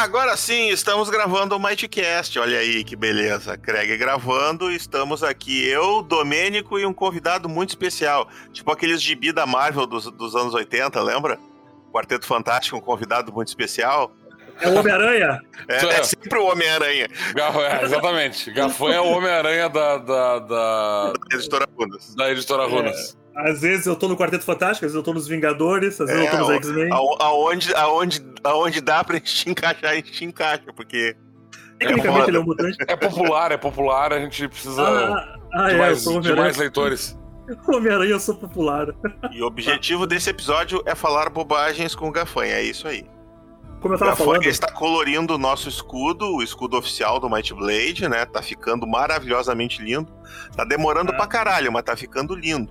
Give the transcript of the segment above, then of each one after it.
Agora sim, estamos gravando o Mightcast. Olha aí que beleza. Craig gravando, estamos aqui eu, Domênico e um convidado muito especial. Tipo aqueles gibi da Marvel dos, dos anos 80, lembra? Quarteto Fantástico, um convidado muito especial. É o Homem-Aranha? É, é, sempre o Homem-Aranha. É, exatamente. Gafanha é o Homem-Aranha da, da, da... da editora Runas. Da editora Runas. É, às vezes eu tô no Quarteto Fantástico, às vezes eu tô nos Vingadores, às vezes é, eu tô nos X-Men. Aonde, aonde, aonde dá pra gente encaixar, a gente encaixa, porque. Tecnicamente é ele é um mutante. É popular, é popular, a gente precisa ah, ah, de, é, mais, de mais leitores. Homem-Aranha, eu sou popular. E o objetivo desse episódio é falar bobagens com o Gafanha, é isso aí. Como eu tava falando. está colorindo o nosso escudo, o escudo oficial do Might Blade, né? Tá ficando maravilhosamente lindo. Tá demorando é. pra caralho, mas tá ficando lindo.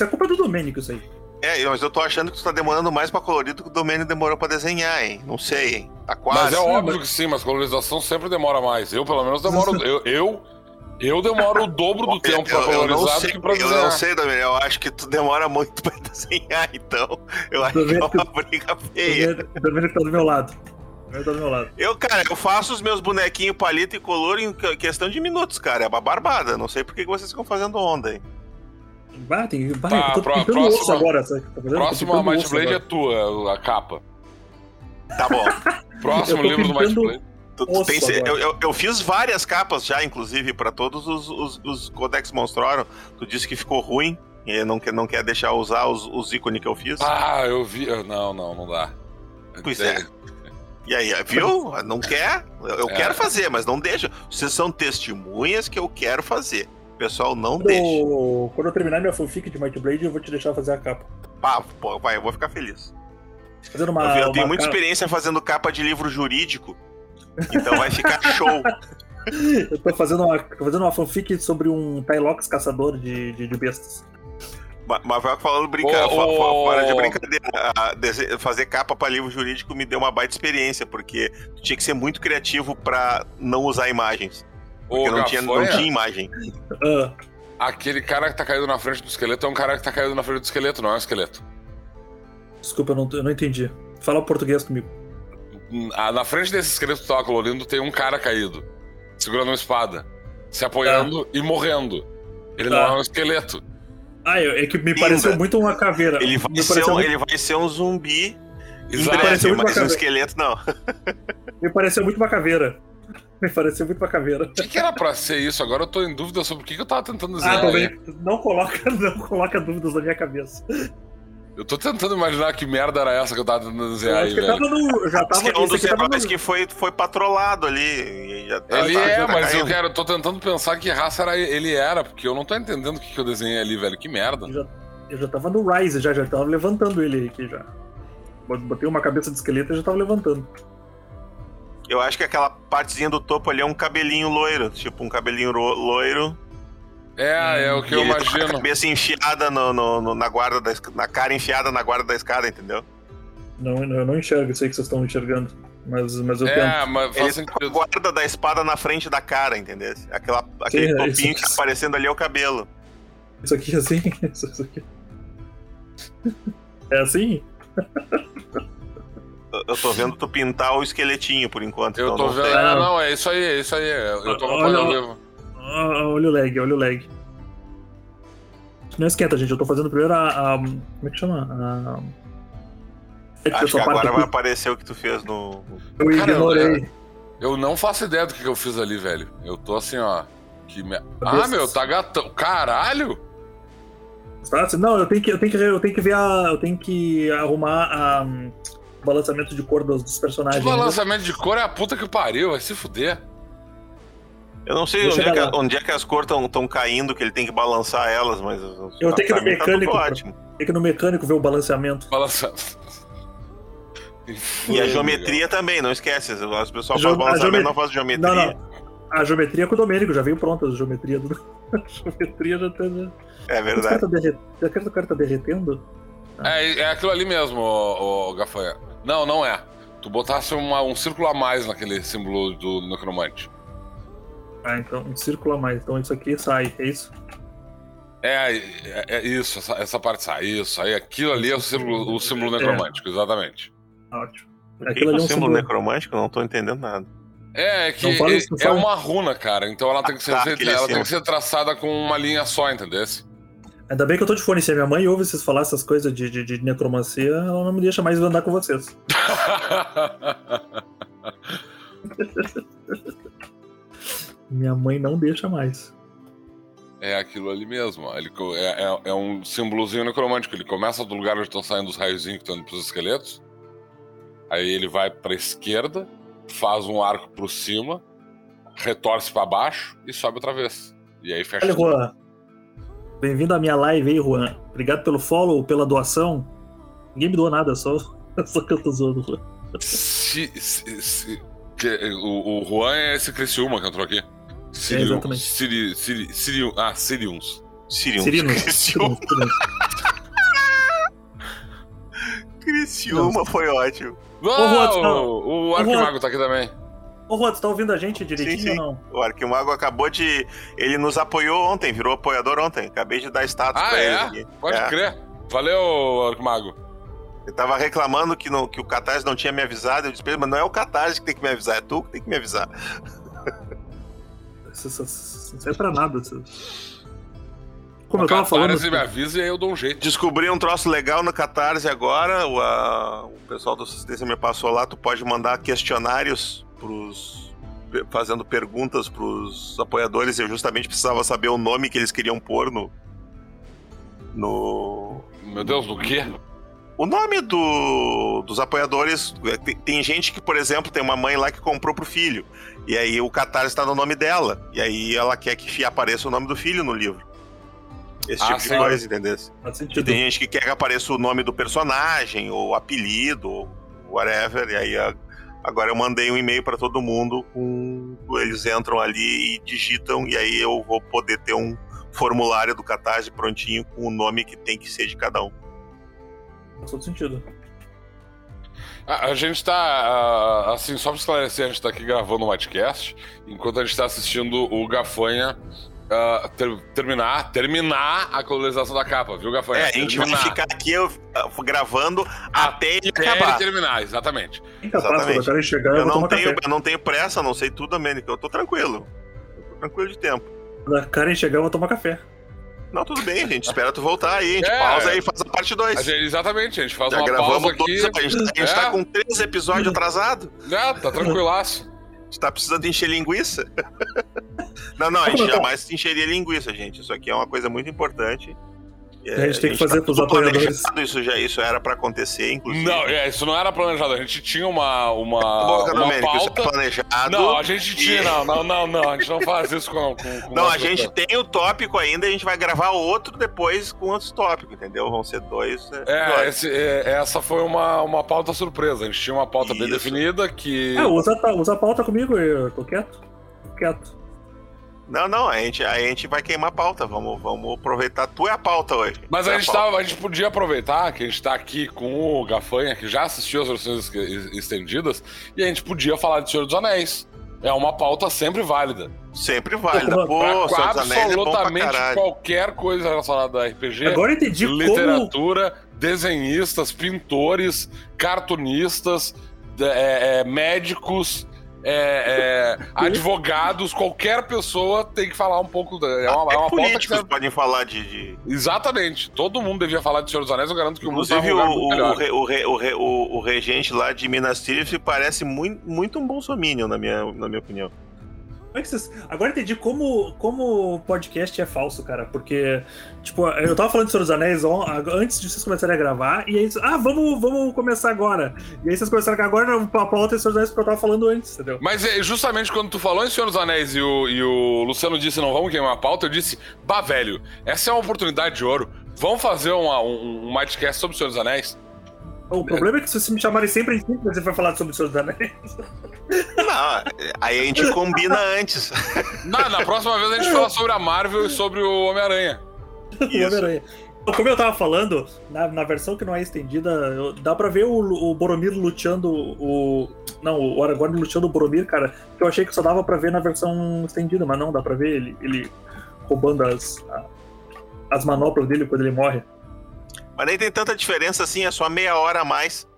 Isso é culpa do Domênico, isso aí. É, mas eu tô achando que tu tá demorando mais pra colorir do que o Domênico demorou pra desenhar, hein? Não sei, hein? Tá quase. Mas é óbvio que sim, mas colorização sempre demora mais. Eu, pelo menos, demoro. eu, eu eu demoro o dobro do tempo pra colorizar do que pra desenhar. Eu não sei, Domênico. Eu acho que tu demora muito pra desenhar, então. Eu acho que é uma briga feia. Domênico tá do meu lado. Tá do meu lado. Eu, cara, eu faço os meus bonequinhos palito e color em questão de minutos, cara. É uma barbada. Não sei por que vocês ficam fazendo onda aí. Bah, tem, bah, tá, eu tô pro, próxima, agora. Tá próxima Might Blade é tua, a capa. Tá bom. Próximo livro do Might Blade. Tem, eu, eu, eu, fiz várias capas já, inclusive, para todos os, os, os Codex Monstrorum. Tu disse que ficou ruim e não quer, não quer deixar usar os, os ícones que eu fiz. Ah, eu vi. Não, não, não dá. Pois é. E aí, viu? Não quer? Eu é. quero fazer, mas não deixa. Vocês são testemunhas que eu quero fazer. Pessoal, não quando deixa. Eu, quando eu terminar minha fanfic de Might Blade, eu vou te deixar fazer a capa. Ah, pô, vai, eu vou ficar feliz. Fazendo uma, eu, eu tenho muita experiência fazendo capa de livro jurídico. Então vai ficar show. Eu tô fazendo uma, tô fazendo uma fanfic sobre um Tylox caçador de, de, de bestas. Mas vai falando brinca... oh, fora de brincadeira. Fazer capa para livro jurídico me deu uma baita experiência, porque tinha que ser muito criativo para não usar imagens. Porque oh, não, tinha, não tinha imagem. Uh. Aquele cara que tá caído na frente do esqueleto é um cara que tá caído na frente do esqueleto, não é um esqueleto. Desculpa, eu não, eu não entendi. Fala português comigo. Ah, na frente desse esqueleto que tava colorindo tem um cara caído, segurando uma espada, se apoiando ah. e morrendo. Ele não é um esqueleto. Ah, é que me pareceu muito uma caveira. Ele vai, ser um, muito... ele vai ser um zumbi. Exato. Me pareceu muito mas um esqueleto não. me pareceu muito uma caveira. Me pareceu muito uma caveira. O que, que, era pra ser isso? Agora eu tô em dúvida sobre o que, que eu tava tentando dizer. Ah, não coloca, não coloca dúvidas na minha cabeça. Eu tô tentando imaginar que merda era essa que eu tava tentando dizer aí, velho. No, já tava, que é um dos heróis no... que foi, foi patrolado ali. Tá, ele tá, é, mas eu quero, tô tentando pensar que raça era, ele era, porque eu não tô entendendo o que, que eu desenhei ali, velho. Que merda. Eu já, eu já tava no Rise, já, já tava levantando ele aqui já. Botei uma cabeça de esqueleto e já tava levantando. Eu acho que aquela partezinha do topo ali é um cabelinho loiro, tipo um cabelinho loiro é, é o que e eu tá imagino. Tá cabeça enfiada no, no, no, na guarda da na cara enfiada na guarda da escada, entendeu? Não, eu não enxergo, sei que vocês estão enxergando. Mas, mas eu é, tento. mas faz Ele tá a guarda da espada na frente da cara, entendeu? Aquela, aquele Sim, é, topinho que tá aparecendo ali é o cabelo. Isso aqui é assim? Isso aqui. É assim? Eu tô vendo tu pintar o esqueletinho por enquanto. Eu então tô vendo. Tem... É, não, é isso aí, é isso aí. Eu tô olha, olha o lag, olha o lag. Não esquenta, gente. Eu tô fazendo primeiro a. a como é que chama? A... Acho que agora vai aparecer o que tu fez no. Eu ignorei. eu não faço ideia do que eu fiz ali, velho. Eu tô assim, ó. Que me... Ah, meu, tá gatão. Caralho! Não, eu tenho que, eu tenho que, eu tenho que ver a. Eu tenho que arrumar a, balançamento de cor dos, dos personagens. O balançamento de cor é a puta que pariu, vai se fuder. Eu não sei onde é, que, onde é, que, as cores estão caindo, que ele tem que balançar elas, mas. Eu tenho que ir no tá mecânico. Tá ótimo. Tem que ir no mecânico ver o balanceamento. Balanceamento. E a geometria também, não esquece. As pessoas fazem balançamento, geomet... não fazem geometria. Não, não. A geometria é com o Domênico, já veio pronta a geometria do. A geometria já tá. É verdade. Já que o cara tá derretendo? É, é aquilo ali mesmo, o, o Gafanha. Não, não é. Tu botasse uma, um círculo a mais naquele símbolo do necromante. Ah, então um círculo a mais. Então isso aqui sai, é isso? É, é, é isso, essa, essa, parte sai. Isso, aí aquilo ali é o símbolo, o símbolo é. necromântico, exatamente. Ótimo. Aquilo é ali o é um símbolo símbolo. necromântico? Não tô entendendo nada. É, é que é, é uma runa, cara. Então ela tem que ser, Ah, ser- aquele ela tem que ser traçada com uma linha só, entendeu? Ainda bem que eu tô de fone. Se a minha mãe ouve vocês falar essas coisas de, de, de necromancia, ela não me deixa mais andar com vocês. Minha mãe não deixa mais. É aquilo ali mesmo. ó. Ele é, é- é um símbolozinho necromântico. Ele começa do lugar onde estão saindo os raiozinhos que estão indo pros esqueletos. Aí ele vai pra esquerda, faz um arco por cima, retorce pra baixo e sobe outra vez. E aí fecha. Olha. Juan. Bem-vindo à minha live aí, Juan. Obrigado pelo follow, pela doação. Ninguém me doou nada, só, só que eu tô zoando, Juan. Se, se- se- que- o, o Juan é esse Criciúma que entrou aqui. Sirius. exatamente. Siri, Siri, Sirius. Ah, Sirius. Sirius. Sirinos. Criciúma. Criciúma foi ótimo. O, o Ô, Arquimago tá aqui também. Ô, Juan, tu tá ouvindo a gente direitinho Sim, sim. ou não? O Arquimago acabou de. Ele nos apoiou ontem, virou apoiador ontem. Acabei de dar status Ah, pra é? ele. Pode É. crer. Valeu, Arquimago. Ele tava reclamando que, não- que o Catarse não tinha me avisado. Eu disse pra ele, mas não é o Catarse que tem que me avisar, é tu que tem que me avisar. Isso, não serve pra nada. isso. Como eu tava falando. Catarse me avisa e aí eu dou um jeito. Descobri um troço legal no Catarse agora. O, a- o pessoal do Assistência me passou lá. Tu pode mandar questionários pros. fazendo perguntas pros apoiadores. Eu justamente precisava saber o nome que eles queriam pôr no. No. Meu Deus, do quê? O nome do, dos apoiadores. é, Tem, tem gente que, por exemplo, tem uma mãe lá que comprou pro filho. E aí o Catarse está no nome dela. E aí ela quer que apareça o nome do filho no livro. Esse Ah, tipo de sim. coisa, entendeu? Faz E tem gente que quer que apareça o nome do personagem, ou apelido, ou whatever. E aí a- agora eu mandei um e-mail para todo mundo com. Eles entram ali e digitam, e aí eu vou poder ter um formulário do Catarse prontinho com o nome que tem que ser de cada um. Faz todo sentido. A, a gente tá, ah, assim, só pra esclarecer, a gente tá aqui gravando um podcast, enquanto a gente tá assistindo o Gafanha ah, ter- terminar, terminar a colonização da capa, viu, Gafanha? É, a gente vai Terminar. ficar aqui eu, gravando até ele Até ele acabar. terminar, exatamente. Quando eu enxergar, eu, não, tenho, café. eu não tenho pressa, não sei tudo, Domênico. Eu tô tranquilo. Eu tô tranquilo de tempo. Quando a cara enxergar, eu vou tomar café. Não, tudo bem, a gente espera tu voltar aí. A gente É. pausa aí e faz a parte 2. A gente- exatamente, a gente faz Já uma gravamos pausa aqui. dois, a gente, a gente É. tá com três episódios atrasados. É, tá tranquilaço. Gente tá precisando encher linguiça. Não, não, a gente jamais encheria linguiça, gente. Isso aqui é uma coisa muito importante. É, A gente tem que fazer pros tudo apoiadores. planejado, Isso, já, isso era pra acontecer, inclusive. Não, é, isso não era planejado. A gente tinha uma, uma, Boca, uma isso é pauta. planejado. Não, a gente tinha. E- Não, não, não, não. A gente não faz isso com. com, com Não, a gente tem o tópico ainda, a gente vai gravar outro depois com outros tópicos, entendeu? Vão ser dois. É, episódios. esse- é, essa foi uma, uma pauta surpresa. A gente tinha uma pauta bem Isso. definida que. É, usa, a- usa a pauta comigo, eu tô quieto. Tô quieto. Não, não, a gente, a gente vai queimar a pauta. Vamos, vamos aproveitar. Tu é a pauta hoje. Mas é a gente, pauta. tava, a gente podia aproveitar que a gente tá aqui com o Gafanha, que já assistiu as versões es- estendidas, e a gente podia falar de Senhor dos Anéis. É uma pauta sempre válida. Sempre válida. Pô, é bom pra absolutamente caralho. qualquer coisa relacionada a RPG. Agora eu entendi como. literatura, desenhistas, pintores, cartunistas, é, é, médicos, é, é, advogados, qualquer pessoa tem que falar um pouco. Da, é uma, é uma que políticos serve- podem falar de... de- Exatamente. Todo mundo devia falar de Senhor dos Anéis, eu garanto que o mundo Inclusive, o, o, re- o, re- o, re- o- o regente lá de Minas Tirith parece muito, muito um bolsominion, na minha, na minha opinião. É. Agora entendi como, como o podcast é falso, cara. Porque, tipo, eu tava falando Senhor dos Anéis antes de vocês começarem a gravar, e aí, ah, vamos, vamos começar agora. E aí vocês começaram agora a pauta de Senhor dos Anéis porque eu tava falando antes, entendeu? Mas é, justamente quando tu falou em Senhor dos Anéis e o, e o Luciano disse não vamos queimar a pauta, eu disse, bah, velho, essa é uma oportunidade de ouro. Vamos fazer uma, um, um podcast sobre o Senhor dos Anéis? O problema é que se vocês me chamarem sempre em cima, você vai falar sobre o Senhor dos Anéis. Não, aí a gente combina antes. Na, na próxima vez a gente fala sobre a Marvel e sobre o Homem-Aranha. Homem-Aranha. Como eu tava falando, na, na versão que não é estendida, eu- dá pra ver o, o Boromir luteando o. Não, o Aragorn luteando o Boromir, cara. Que eu achei que só dava pra ver na versão estendida, mas não, dá pra ver ele, ele roubando as, a- as manoplas dele quando ele morre. Mas nem tem tanta diferença assim, é só meia hora a mais.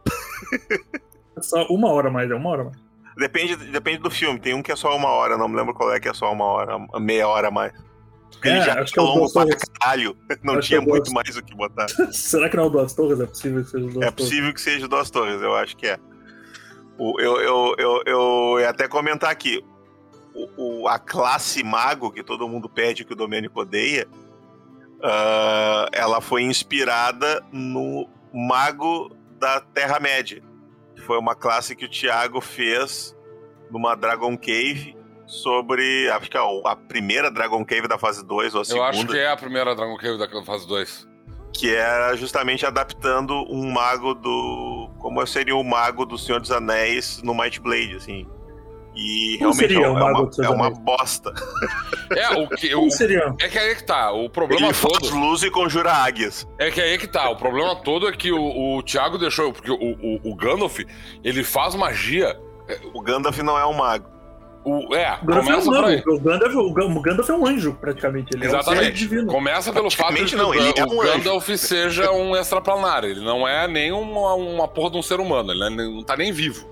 Só uma hora mais, é uma hora mais. Depende, depende do filme. Tem um que é só uma hora, não me lembro qual é que é só uma hora, meia hora a mais. Porque É, ele já acho que é o longo pra caralho. Não Acho tinha é o muito Duas- mais o que botar. Será que não é o Duas Torres? É possível que seja o Duas É Torres. possível que seja Duas Torres, eu acho que é. O- eu, eu, eu, eu ia até comentar aqui. O, o- a classe mago que todo mundo pede que o Domênico odeia, ah, ela foi inspirada no Mago da Terra-média. Foi uma classe que o Thiago fez numa Dragon Cave sobre. Acho que é a primeira Dragon Cave da fase 2 ou a Eu segunda. acho que é a primeira Dragon Cave da fase 2. que era justamente adaptando um mago do. Como seria o mago do Senhor dos Anéis no Might Blade, assim. E Como realmente seria é, o é uma, é uma Anéis? bosta. É, o que. O, é que aí que tá. O problema Ele todo. faz luz e conjura águias. É que aí que tá. O problema todo é que o, o Thiago deixou. Porque o, o, o Gandalf, ele faz magia. O Gandalf não é um mago. O, é, O Gandalf é um começa por. O Gandalf, o Gan- o Gandalf é um anjo, praticamente. Ele é um ser Exatamente. divino. Começa pelo fato de não, o, ele é o um anjo. Gandalf seja um extraplanar. Ele não é nem uma, uma porra de um ser humano. Ele não- não tá nem vivo.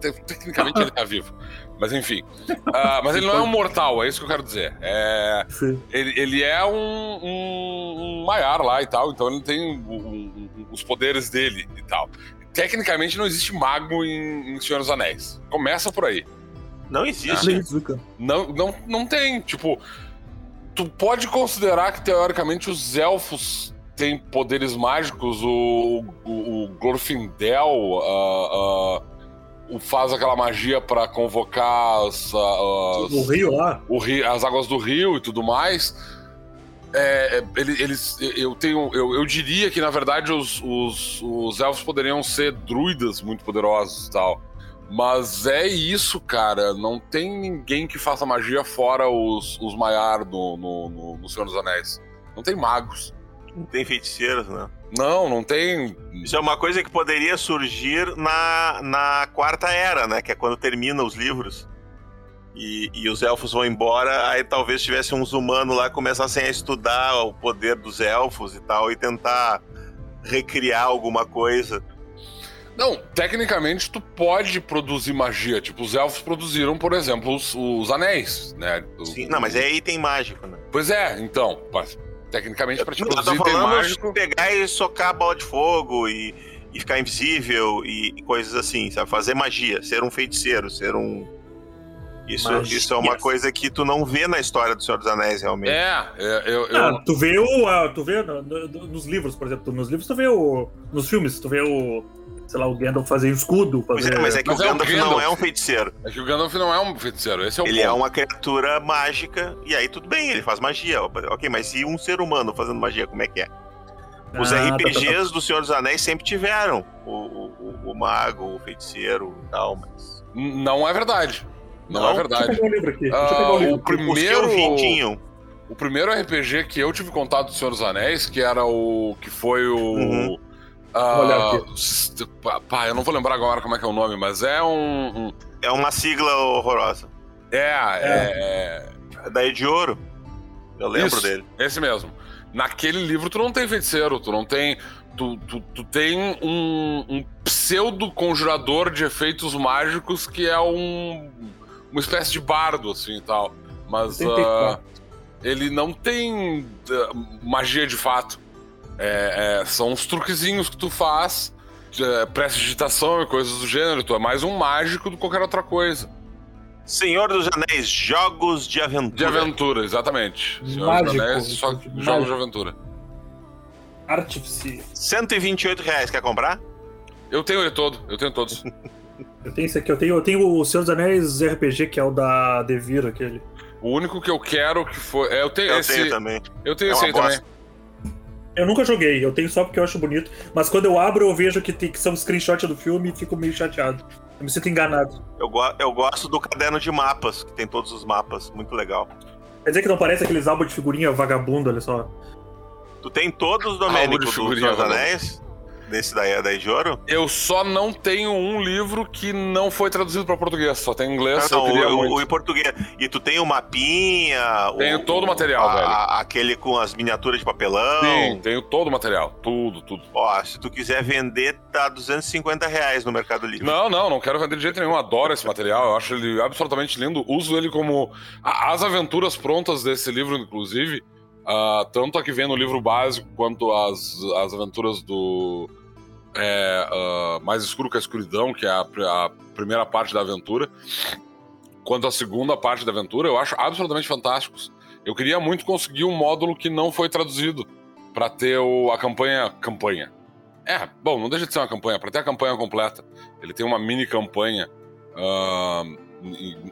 Te- Tecnicamente ele tá vivo. Mas enfim. Ah, mas ele não é um mortal, é isso que eu quero dizer. É, Sim. ele, ele é um, um, um Maiar lá e tal, então ele tem o- os poderes dele e tal. Tecnicamente não existe mago em, em Senhor dos Anéis. Começa por aí. Não existe. Cara. Não, não, não tem, tipo. Tu pode considerar que, teoricamente, os elfos têm poderes mágicos. O, o, o Glorfindel ah, ah, o- faz aquela magia pra convocar as, as- O rio lá. o rio- as águas do rio e tudo mais. É, é, ele- eles, eu tenho, eu, eu diria que na verdade os, os, os elfos poderiam ser druidas muito poderosos e tal. Mas é isso, cara. Não tem ninguém que faça magia fora os, os Maiar no, no, no, no Senhor dos Anéis. Não tem magos. Não tem feiticeiros, né? Não, não tem. Isso é uma coisa que poderia surgir na, na quarta era, né? Que é quando termina os livros. E, e os elfos vão embora, aí talvez tivesse uns humanos lá que começassem a estudar o poder dos elfos e tal, e tentar recriar alguma coisa. Não, tecnicamente tu pode produzir magia. Tipo, os elfos produziram, por exemplo, os, os anéis, né? O- Sim, não, mas é item mágico, né? Pois é, então. Tecnicamente, pra te Eu produzir falando mágico. pegar e socar a bola de fogo e, e ficar invisível e, e coisas assim, sabe? Fazer magia, ser um feiticeiro, ser um. Isso, Magia. isso é uma coisa que tu não vê na história do Senhor dos Anéis, realmente. É, é, eu, eu- Ah, tu vê o. ah, tu vê no- no- nos livros, por exemplo. Nos livros tu vê o. Nos filmes, tu vê o. Sei lá, o Gandalf fazer escudo. Fazer... é, mas é que Mas o é o Gandalf não Gandalf. é um feiticeiro. é que o Gandalf não é um feiticeiro, esse é o Ele é ponto. uma criatura mágica, e aí tudo bem, ele faz magia. Ok, mas e um ser humano fazendo magia, como é que é? Os Ah, tá, tá, tá. RPGs do Senhor dos Anéis sempre tiveram o, o, o- o mago, o feiticeiro e tal, mas. Não é verdade. Não, Não? é Deixa eu verdade. pegar o livro aqui. Deixa eu Ah, pegar o livro. Primeiro. O primeiro RPG que eu tive contato do Senhor dos Anéis, que era o. que foi o. Uhum. Ah, Olha s- pá, eu não vou lembrar agora como é que é o nome, mas é um. um- É uma sigla horrorosa. é, é, É daí de ouro. Eu lembro Isso. dele. é. Esse mesmo. Naquele livro tu não tem feiticeiro, tu não tem. Tu, tu, tu tem um, um pseudo conjurador de efeitos mágicos que é um. uma espécie de bardo, assim e tal. Mas. 84. ele não tem ah, magia de fato. É, é, são uns truquezinhos que tu faz, é, prestidigitação e coisas do gênero. Tu é mais um mágico do que qualquer outra coisa. Senhor dos Anéis, jogos de aventura. De aventura, exatamente. Senhor Mágico, dos Anéis, só mágico. jogos de aventura. Artifice. 128 reais, quer comprar? Eu tenho ele todo, eu tenho todos. Eu tenho esse aqui, eu tenho, eu tenho o Senhor dos Anéis RPG, que é o da Devir, aquele. O único que eu quero que foi. é, eu tenho Eu esse. tenho também. Eu tenho É esse aí também. Eu nunca joguei, eu tenho só porque eu acho bonito. Mas quando eu abro, eu vejo que, tem, que são screenshot do filme e fico meio chateado. Eu me sinto enganado. Eu, go- eu gosto do caderno de mapas, que tem todos os mapas. Muito legal. Quer dizer que não parece aqueles álbuns de figurinha vagabundo, olha só. Tu tem todos, Domênico, de do Senhor dos vagabundo. Anéis? Desse da, da Ijoro? Eu só não tenho um livro que não foi traduzido para português, só tem em inglês. Ah, não, o, muito. o em português. E tu tem o mapinha. Tenho o- todo o material, a- velho. Aquele com as miniaturas de papelão. Sim, tenho todo o material. Tudo, tudo. Ó, se tu quiser vender, tá 250 reais no Mercado Livre. Não, não, não quero vender de jeito nenhum. Adoro esse material. Eu acho ele absolutamente lindo. Uso ele como. As aventuras prontas desse livro, inclusive, ah, tanto a que vem no livro básico quanto as, as aventuras do. É, ah, Mais Escuro que a Escuridão, que é a, a primeira parte da aventura, quanto a segunda parte da aventura, eu acho absolutamente fantásticos. Eu queria muito conseguir um módulo que não foi traduzido para ter o, a campanha. Campanha. É, bom, não deixa de ser uma campanha, para ter a campanha completa. Ele tem uma mini campanha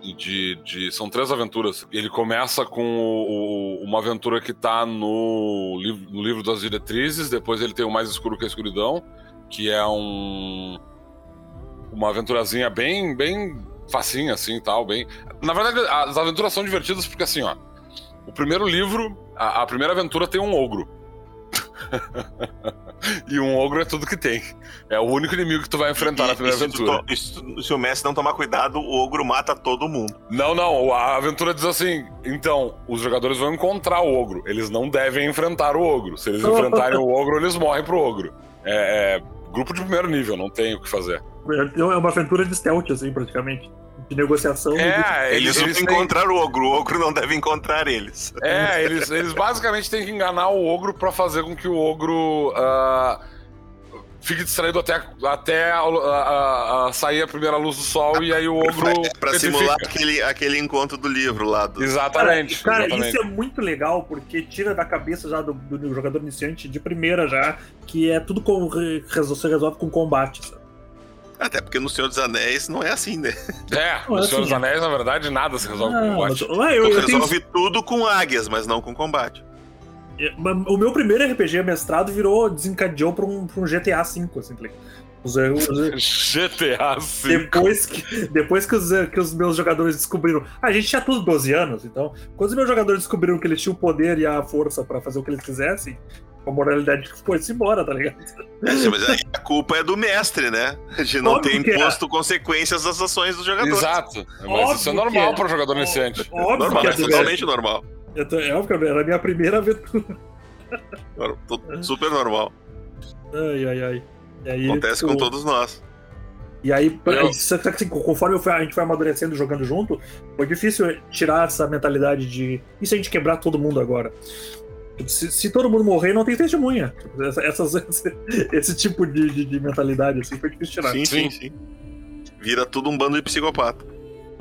e de, de- São três aventuras. Ele começa com o- o- uma aventura que tá no no livro das diretrizes, depois ele tem o Mais Escuro que a Escuridão, que é um. Uma aventurazinha bem, bem facinha, assim tal, bem. Na verdade, as aventuras são divertidas porque assim, ó. O primeiro livro, a, a primeira aventura tem um ogro. e um ogro é tudo que tem. É o único inimigo que tu vai enfrentar na E- primeira e se, tu aventura. to- e se o mestre não tomar cuidado, o ogro mata todo mundo. Não, não, a aventura diz assim: então, os jogadores vão encontrar o ogro. Eles não devem enfrentar o ogro. Se eles enfrentarem o ogro, eles morrem pro ogro. É, é grupo de primeiro nível, não tem o que fazer. É uma aventura de stealth, assim, praticamente. De negociação. É, Eles, eles, vão encontrar o ogro, o ogro não deve encontrar eles. É, eles, eles basicamente têm que enganar o ogro pra fazer com que o ogro ah, fique distraído até, até a- a- a- sair a primeira luz do sol e aí o ogro. É pra simular aquele, aquele encontro do livro lá. Do... Exatamente. Cara, exatamente. isso é muito legal, porque tira da cabeça já do, do jogador iniciante de primeira já, que é tudo com, se resolve com combate, sabe? Até porque no Senhor dos Anéis não é assim, né? É, Não, no é Senhor dos assim, Anéis, na verdade, nada se resolve com Ah, combate. mas- Ué, eu, Tu eu tenho- resolve tudo com águias, mas não com combate. É, o meu primeiro RPG mestrado virou, desencadeou pra um, pra um GTA V, assim, tá? Os- os- GTA V. depois que, depois que, os, que os meus jogadores descobriram. A gente tinha tudo 12 anos, então. Quando os meus jogadores descobriram que eles tinham o poder e a força pra fazer o que eles quisessem, a moralidade foi-se embora, tá ligado? É, mas aí a culpa é do mestre, né? De não Óbvio ter é. imposto consequências das ações dos jogadores. Exato. Mas Óbvio isso é normal é. para o jogador iniciante. Óbvio Normal, que é é totalmente normal. Eu tô- É óbvio que era a minha primeira aventura. Super normal. Ai, ai, ai. Aí, Acontece tipo, com todos nós. E aí, Eu- assim, conforme a gente foi amadurecendo e jogando junto, foi difícil tirar essa mentalidade de. E se a gente quebrar todo mundo agora? Se, se todo mundo morrer, não tem testemunha. Essa- Essas, esse, esse tipo de, de- de mentalidade assim, foi difícil tirar. Sim, sim, sim. Vira tudo um bando de psicopata.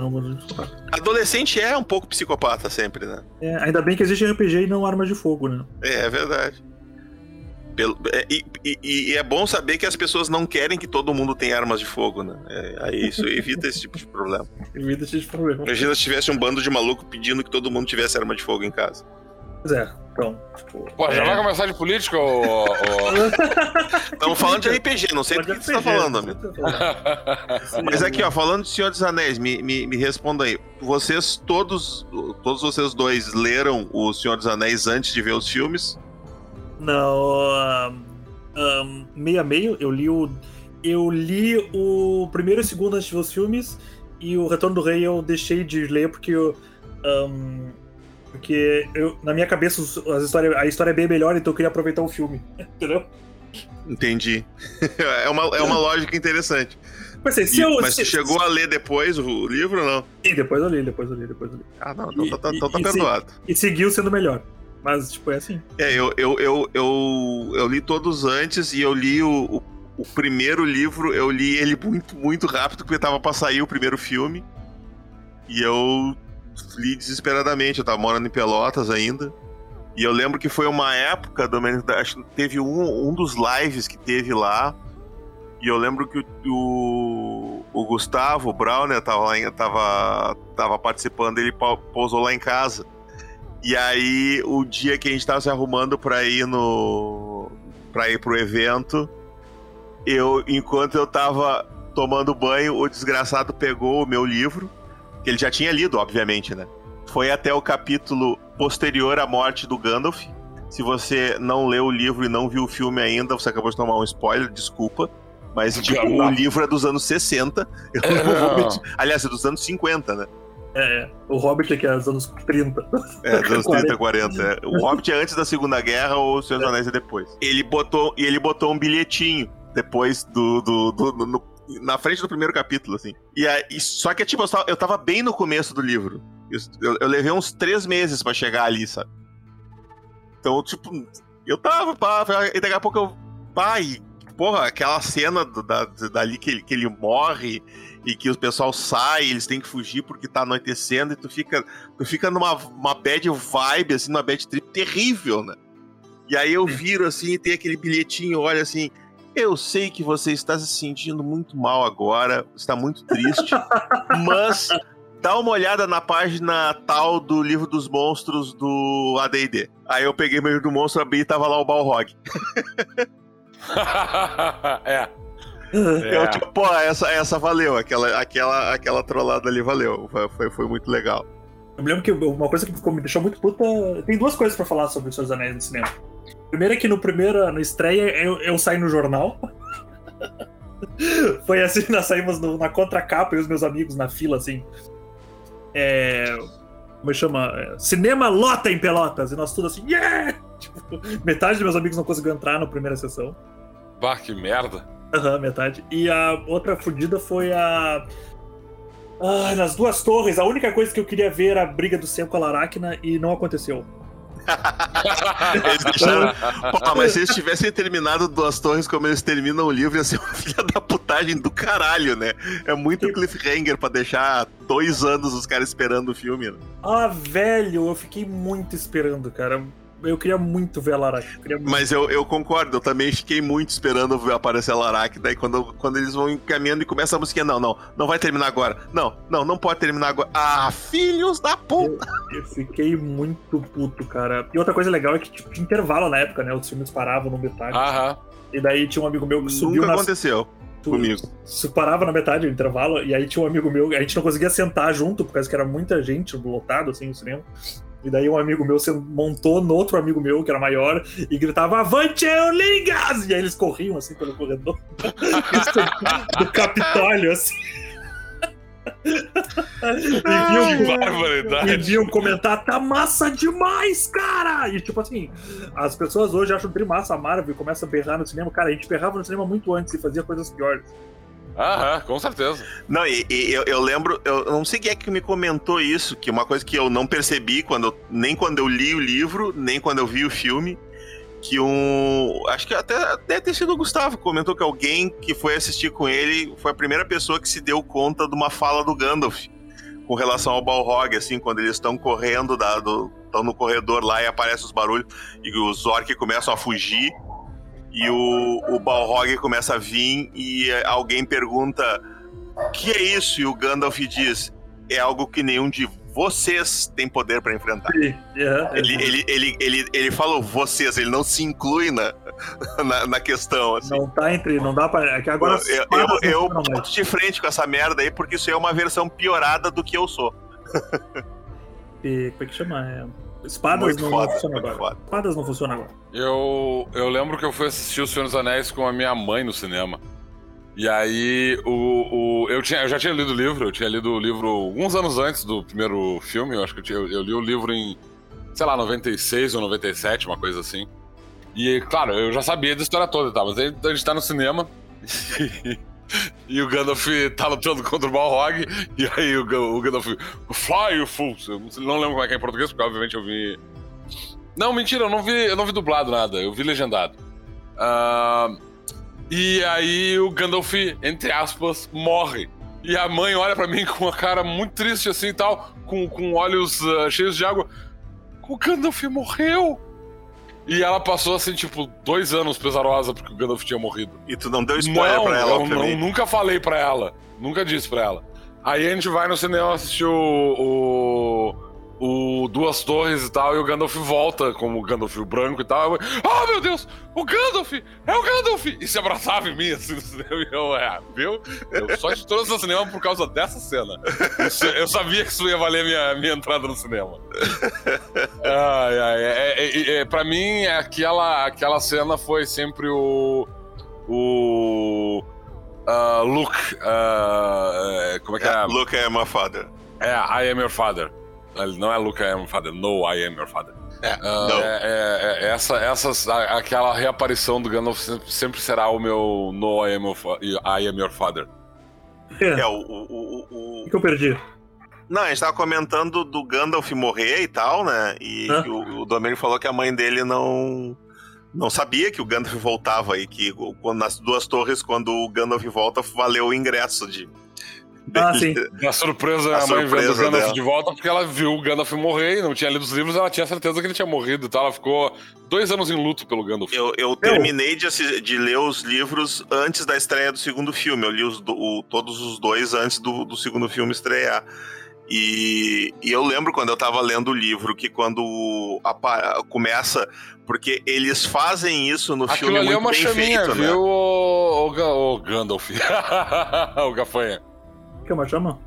Não, mas- Adolescente é um pouco psicopata sempre, né? é, ainda bem que existe RPG e não armas de fogo, né? É, é verdade. Pelo- é, e, e- e é bom saber que as pessoas não querem que todo mundo tenha armas de fogo, né? É, aí isso evita esse tipo de problema. Evita esse problema. Imagina se tivesse um bando de maluco pedindo que todo mundo tivesse arma de fogo em casa. Pois é, então. Tipo, Pô, já é, vai começar de política ou. Estamos falando de RPG, não sei do que, que você tá falando, amigo. Mas aqui, ó, falando de Senhor dos Anéis, me, me, me responda aí. Vocês todos, todos vocês dois leram o Senhor dos Anéis antes de ver os filmes? Não, ahn, ahn, meio a meio, eu li o. Eu li o primeiro e o segundo antes de ver os filmes, e o Retorno do Rei eu deixei de ler porque eu. ahn, porque eu, na minha cabeça as histórias, a história é bem melhor, então eu queria aproveitar o filme. Entendeu? Entendi. é, uma, é uma lógica interessante. Pensei, se E- eu. mas se, você chegou a ler depois o livro ou não? Sim, depois eu li, depois eu li, depois eu li. Ah, não, então E- tá, tá, então tá se- perdoado. E seguiu sendo melhor. Mas, tipo, é assim. É, eu, eu, eu, eu, eu li todos antes e eu li o, o, o primeiro livro, eu li ele muito, muito rápido, porque tava pra sair o primeiro filme. E eu li desesperadamente, eu tava morando em Pelotas ainda. E eu lembro que foi uma época, Domênico, acho que teve um, um dos lives que teve lá. E eu lembro que o, o, o Gustavo o Browner tava, lá em- tava, tava participando, ele pousou lá em casa. E aí, o dia que a gente tava se arrumando pra ir no. pra ir pro evento, eu, enquanto eu tava tomando banho, o desgraçado pegou o meu livro, que ele já tinha lido, obviamente, né? Foi até o capítulo posterior à morte do Gandalf. Se você não leu o livro e não viu o filme ainda, você acabou de tomar um spoiler, desculpa. Mas, tipo, o livro é dos anos 60. Eu É. Aliás, é dos anos 50, né? É, o Hobbit aqui é dos anos 30. É, dos anos 30, 40. 40. é. O Hobbit é antes da Segunda Guerra ou o Senhor dos Anéis é depois. Ele botou, e ele botou um bilhetinho depois do. do, do- do- no- na frente do primeiro capítulo, assim. E aí, só que, tipo, eu tava, eu tava bem no começo do livro. Eu, eu- levei uns três meses pra chegar ali, sabe? Então, tipo, eu tava, pá, e daqui a pouco eu. Pai, porra, aquela cena do- da, dali que ele, que ele morre e que o pessoal sai, eles têm que fugir porque tá anoitecendo e tu fica, tu fica numa uma bad vibe, assim, numa bad trip terrível, né? E aí eu viro assim, tem aquele bilhetinho, olha assim. Eu sei que você está se sentindo muito mal agora, está muito triste, mas dá uma olhada na página tal do livro dos monstros do AD&D. Aí eu peguei meu livro do monstro, abri e tava lá o Balrog. é. Eu, tipo, pô, essa, essa valeu, aquela, aquela, aquela trollada ali valeu, foi, foi, muito legal. Eu me lembro que uma coisa que ficou- me deixou muito puta. Tem duas coisas pra falar sobre os Senhor dos Anéis no cinema. Primeiro é que no primeiro, no estreia, eu, eu saí no jornal. Foi assim, nós saímos no- na contracapa e os meus amigos na fila, assim. É. Como é chama? É, Cinema lota em Pelotas. E nós tudo assim, yeah! Tipo, metade dos meus amigos não conseguiu entrar na primeira sessão. Bah, que merda. Aham, metade. E a outra fudida foi a. Ah, nas duas torres, a única coisa que eu queria ver era a briga do Sem com a Laracna e não aconteceu. Deixaram. Pô, mas se eles tivessem terminado Duas Torres como eles terminam o livro, ia ser uma filha da putagem do caralho, né? É muito cliffhanger pra deixar dois anos os caras esperando o filme. Né? Ah, velho, eu fiquei muito esperando, cara. Eu queria muito ver a Laracna. eu muito. Mas eu, eu concordo, eu também fiquei muito esperando ver aparecer a Larak. Daí quando, quando eles vão caminhando e começa a musiquinha, não, não, não vai terminar agora. Não, não, não pode terminar agora. Ah, filhos da puta! Eu fiquei muito puto, cara. E outra coisa legal é que tipo, tinha intervalo na época, né? Os filmes paravam no metade. Aham. E daí tinha um amigo meu que subiu Nunca na. aconteceu comigo. Isso parava na metade do intervalo, e aí tinha um amigo meu, a gente não conseguia sentar junto, por causa que era muita gente lotado, assim, no cinema. E daí um amigo meu se montou no outro amigo meu, que era maior, e gritava, Avante Eulingas! E aí eles corriam, assim, pelo corredor. Do Capitólio, assim. e viam, e vinham comentar, tá massa demais, cara! E tipo assim, as pessoas hoje acham trimassa a Marvel e começam a berrar no cinema. Cara, a gente berrava no cinema muito antes e fazia coisas piores. Aham, com certeza. Não, e, e eu, eu lembro, eu não sei quem é que me comentou isso, que uma coisa que eu não percebi quando nem quando eu li o livro, nem quando eu vi o filme, que um. Acho que até deve ter sido o Gustavo, comentou que alguém que foi assistir com ele foi a primeira pessoa que se deu conta de uma fala do Gandalf com relação ao Balrog, assim, quando eles estão correndo, estão no corredor lá e aparecem os barulhos, e os orcs começam a fugir, e o, o Balrog começa a vir, e eh, alguém pergunta o que é isso? E o Gandalf diz: é algo que nenhum de vocês tem poder pra enfrentar. Sim, é, Ele, ele, ele, ele, ele falou vocês, ele não se inclui na, na, na questão. Assim. Não tá entre. Não dá pra. É que agora. eu eu, eu de frente com essa merda aí, porque isso é uma versão piorada do que eu sou. E, como é que chama? É, espadas não, foda, não funcionam agora. foda. Espadas não funcionam agora. Eu, eu lembro que eu fui assistir O Senhor dos Anéis com a minha mãe no cinema. E aí, o, o, eu, tinha, eu já tinha lido o livro, eu tinha lido o livro alguns anos antes do primeiro filme. Eu acho que eu, tinha- eu, eu li o livro em, sei lá, 96 ou 97, uma coisa assim. E, claro, eu já sabia da história toda e tal, mas aí a gente tá no cinema. E o Gandalf tá lutando contra o Balrog, e aí o, o Gandalf, fly, you fools! Eu não lembro como é que é em português, porque obviamente eu vi não, mentira, eu não vi, eu não vi dublado nada, eu vi legendado. Ah, e aí o Gandalf, entre aspas, morre. E a mãe olha pra mim com uma cara muito triste assim e tal, com, com olhos ah, cheios de água. O Gandalf morreu! E ela passou assim, tipo, dois anos pesarosa porque o Gandalf tinha morrido. E tu não deu spoiler não, pra ela, eu não, nunca falei pra ela. Nunca disse pra ela. Aí a gente vai no cinema assistir o, o, o Duas Torres e tal, e o Gandalf volta como o Gandalf branco e tal. Eu, oh, meu Deus! O Gandalf! É o Gandalf! E se abraçava em mim, assim, no cinema. E eu, é, viu? Eu só estou no cinema por causa dessa cena. Isso, eu sabia que isso ia valer minha, minha entrada no cinema. Ai, ai, é, é, é, pra mim, aquela, aquela cena foi sempre o. O. Uh, Luke. Uh, como é que é? é? Luke é my father. É, I am your father. Ele não é Luke, I am your father. No, I am your father. É, uh, é, é, é, essa, essas, aquela reaparição do Gandalf sempre será o meu No, I am your, I am your father. É, é o, o, o, o... que eu perdi? Não, a gente tava comentando do Gandalf morrer e tal, né? E o, o Domênio falou que a mãe dele não não sabia que o Gandalf voltava e que quando, nas duas torres, quando o Gandalf volta, valeu o ingresso de, ah, sim. A surpresa, a, a mãe vendo o Gandalf dela. de volta, porque ela viu o Gandalf morrer e não tinha lido os livros, ela tinha certeza que ele tinha morrido e tal. Ela ficou dois anos em luto pelo Gandalf. Eu, eu terminei de, de, ler os livros antes da estreia do segundo filme. Eu li os, o, todos os dois antes do, do segundo filme estrear. E, e, eu lembro quando eu tava lendo o livro que quando a, começa. Porque eles fazem isso no Aquilo filme. Ali muito é uma bem chaminha, feito, viu, né? o, o, o Gandalf? o Gafanha. Que é uma chama?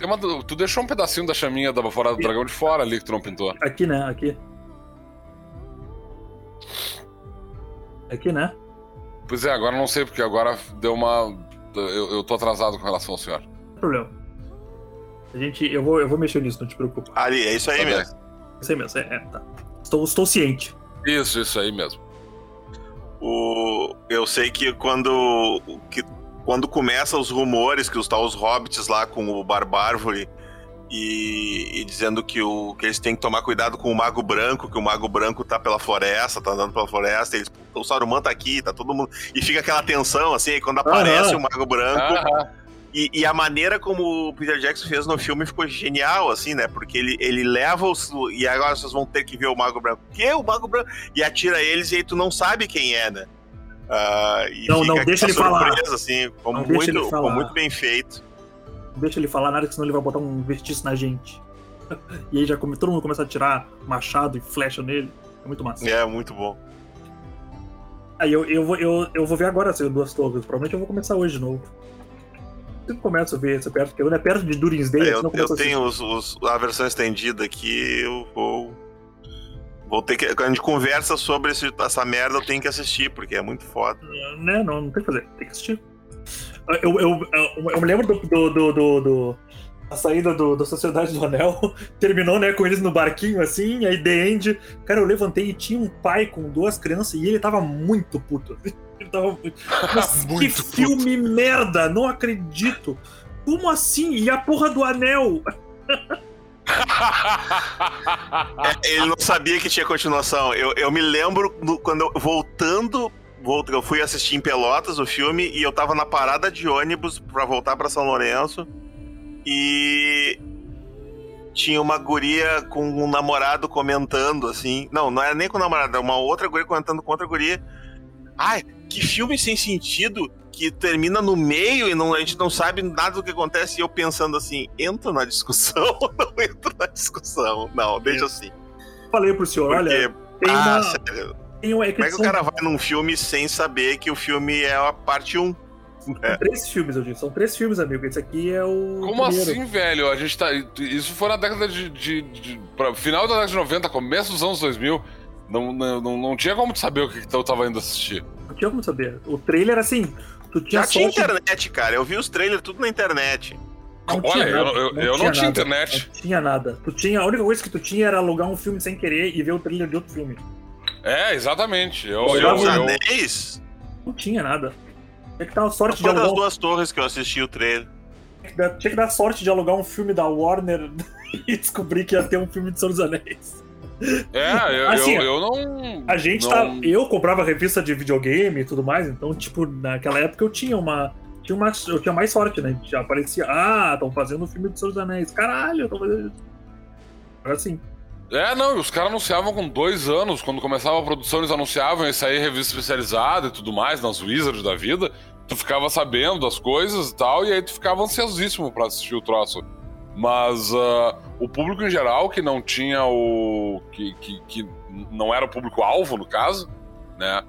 Uma, tu deixou um pedacinho da chaminha da fora do dragão de fora ali que tu não pintou. Aqui, né? Aqui. Aqui, né? Pois é, agora não sei, porque agora deu uma. Eu, eu tô atrasado com relação ao senhor. Não tem problema. A gente. Eu vou, eu vou mexer nisso, não te preocupa. Ali, é isso aí Tá bem. mesmo. Isso aí mesmo, é, é, tá. Estou, estou ciente. Isso, isso aí mesmo. O, eu sei que quando, que, quando começam os rumores que os tal os hobbits lá com o Barbárvore e, e dizendo que, o, que eles têm que tomar cuidado com o Mago Branco, que o Mago Branco tá pela floresta, tá andando pela floresta, eles, o Saruman tá aqui, tá todo mundo. E fica aquela tensão, assim, aí quando aparece Aham. o Mago Branco. Aham. E, e a maneira como o Peter Jackson fez no filme ficou genial, assim, né? Porque ele, ele leva os. E agora vocês vão ter que ver o Mago Branco. Que? O Mago Branco? E atira eles e aí tu não sabe quem é, né? E Não, fica não, deixa ele falar. assim, ficou Não, deixa muito, falar. muito bem feito. Não deixa ele falar nada, que senão ele vai botar um vertiço na gente. E aí já come, todo mundo começa a tirar machado e flecha nele. É muito massa. É, muito bom. Aí eu, eu, vou, eu, eu vou ver agora essas duas torres. Provavelmente eu vou começar hoje de novo. Eu sempre começo a ver essa perto, porque quando é perto de Durin's Day, É, eu, eu tenho os, os- a versão estendida aqui, eu vou. Vou ter que. Quando a gente conversa sobre esse- essa merda, eu tenho que assistir, porque é muito foda. assistir. Né, não, não tem que fazer, tem que assistir. Eu, eu, eu, eu me lembro do, do, do, do- do- a saída do, da Sociedade do Anel. Terminou, né, com eles no barquinho assim, aí The End. Cara, eu levantei e tinha um pai com duas crianças e ele tava muito puto. Ele tava muito. Mas que Muito puto. filme merda! Não acredito! Como assim? E a porra do anel? É, ele não sabia que tinha continuação. Eu, eu me lembro do- quando eu voltando. volt- Eu fui assistir em Pelotas o filme e eu tava na parada de ônibus pra voltar pra São Lourenço. E tinha uma guria com um namorado comentando assim. Não, não era nem com o namorado, era uma outra guria comentando com outra guria. Ai, que filme sem sentido que termina no meio e não, a gente não sabe nada do que acontece. E eu pensando assim: entro na discussão ou não entro na discussão? Não, deixa assim. Falei pro senhor, Porque, olha, tem ah, uma. sério, Tem um, é que como é que o são, cara vai num filme sem saber que o filme é a parte 1? são três filmes, eu digo. São três filmes, amigo. Esse aqui é o. Como primeiro. assim, velho? A gente tá. Isso foi na década de. de, de pra- final da década de 90, começo dos anos 2000. Não, não, não, não tinha como saber o que, que eu tava indo assistir. Não tinha como saber. O trailer, assim, tu tinha Já tinha internet, cara. Eu vi os trailers tudo na internet. Não Olha, tinha eu, nada, eu, eu não tinha internet. Não tinha nada. Tu tinha, a única coisa que tu tinha era alugar um filme sem querer e ver o trailer de outro filme. É, exatamente. Eu, eu, dos eu- Anéis? Não tinha nada. Tinha que dar sorte de Foi das alugar. um- duas torres que eu assisti o trailer. Tinha que dar- tinha que dar sorte de alugar um filme da Warner e descobrir que ia ter um filme de Senhor dos Anéis. É, eu, Assim, eu, eu não. A gente não- tá. Eu comprava revista de videogame e tudo mais, então, tipo, naquela época eu tinha uma. Tinha uma eu tinha mais sorte, né? Já aparecia, ah, estão fazendo o filme do Senhor dos Anéis. Caralho, estão fazendo. Agora sim. É, não, e os caras anunciavam com dois anos, quando começava a produção, eles anunciavam isso aí, revista especializada e tudo mais, nas Wizards da vida. Tu ficava sabendo das coisas e tal, e aí tu ficava ansiosíssimo pra assistir o troço. Mas uh, o público em geral, que não tinha o. que, que, que não era o público-alvo, no caso, né?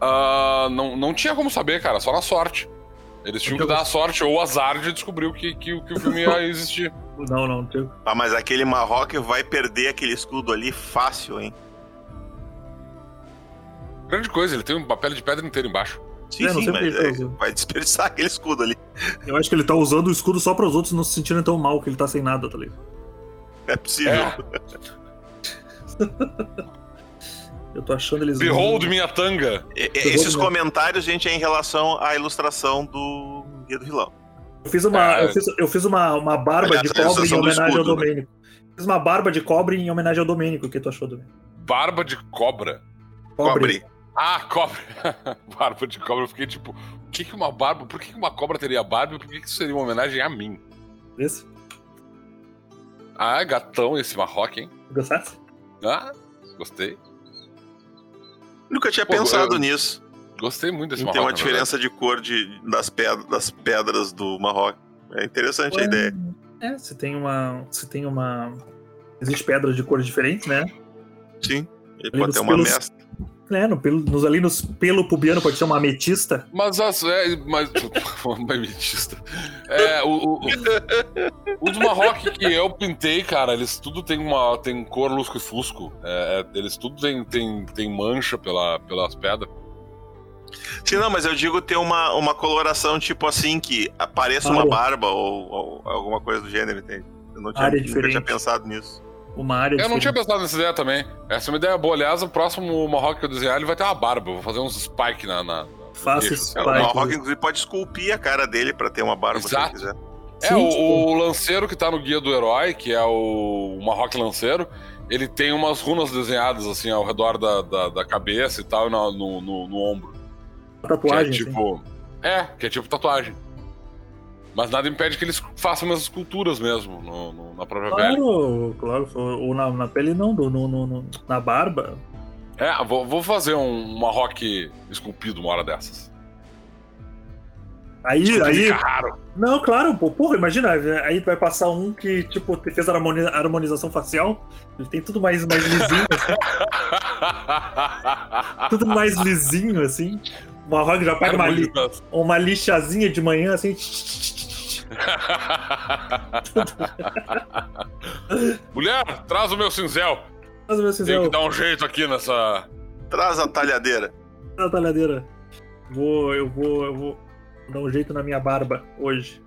Uh, não, não tinha como saber, cara, só na sorte. Eles tinham que dar a sorte ou o azar de descobrir que, que, que o filme ia existir. Não, não, tio. Ah, mas aquele Marroque vai perder aquele escudo ali fácil, hein? Grande coisa, ele tem um papel de pedra inteiro embaixo. Sim, É, sim, mas ele tá é, usando. vai desperdiçar aquele escudo ali. Eu acho que ele tá usando o escudo só para os outros não se sentirem tão mal que ele tá sem nada, tá ligado? É possível. É. Eu tô achando eles. Behold minha tanga! E- esses né? comentários, gente, é em relação à ilustração do Guia do Rilão. Eu fiz uma, É. eu fiz, eu fiz uma, uma barba Aliás, de a cobre em homenagem ao escudo, né? Domênico. Fiz uma barba de cobre em homenagem ao Domênico. O que tu achou, Domênico? Barba de cobra. Cobre. Ah, cobra! barba de cobra. Eu fiquei tipo, o que, que uma barba. Por que, que uma cobra teria barba e por que, que isso seria uma homenagem a mim? Esse? Ah, gatão esse Marroque, hein? Gostasse? Ah, gostei. Nunca tinha Pô, pensado eu- nisso. Gostei muito desse Tem uma diferença de cor de, das, pedras, das pedras do Marrocos. É interessante a ideia. É, se tem uma. Se tem uma. Existe pedras de cores diferentes, né? Sim. Ele pode ter uma pelos- mestra. É, no pelo, nos, ali nos pelo pubiano pode ser uma ametista. Mas as. É, mas. Uma ametista. É, o, o, o- os Marroque que eu pintei, cara, eles tudo tem uma. tem cor lusco-fusco. É, é, eles tudo tem, tem, tem mancha pela, pelas pedras. Sim, não, mas eu digo ter uma, uma coloração tipo assim, que apareça uma barba ou, ou alguma coisa do gênero, entende? Eu não tinha, nunca tinha pensado nisso. Uma área Eu não tinha pensado nessa ideia também. Essa é uma ideia boa. Aliás, o próximo Marroque que eu desenhar, ele vai ter uma barba. Eu vou fazer uns spike na. na Faça. É, o Vai, Marrock, inclusive, pode esculpir a cara dele pra ter uma barba se ele Exato. quiser. É, Sim, o, tipo- o lanceiro que tá no guia do herói, que é o, o Marroque Lanceiro, ele tem umas runas desenhadas assim ao redor da, da, da cabeça e tal, e no, no, no- no ombro. tatuagem. que é assim. tipo. É, que é tipo tatuagem. Mas nada impede que eles façam umas esculturas mesmo no, no- na própria pele. Claro, claro. Ou na, na pele não, no, no- na barba. É, vou, vou fazer um Marroque esculpido uma hora dessas. Aí, Esculpido aí. Carraro. Não, claro, pô, porra, imagina, aí vai passar um que, tipo, fez a harmoni- harmonização facial, ele tem tudo mais, mais lisinho, tudo mais lisinho, assim. O Marroque já pega uma, li- uma lixazinha de manhã, assim. Mulher, traz o meu cinzel. Faz o meu Tem cinzel, que dar um jeito aqui nessa. Traz a talhadeira. na talhadeira. Vou, eu vou, eu vou dar um jeito na minha barba hoje.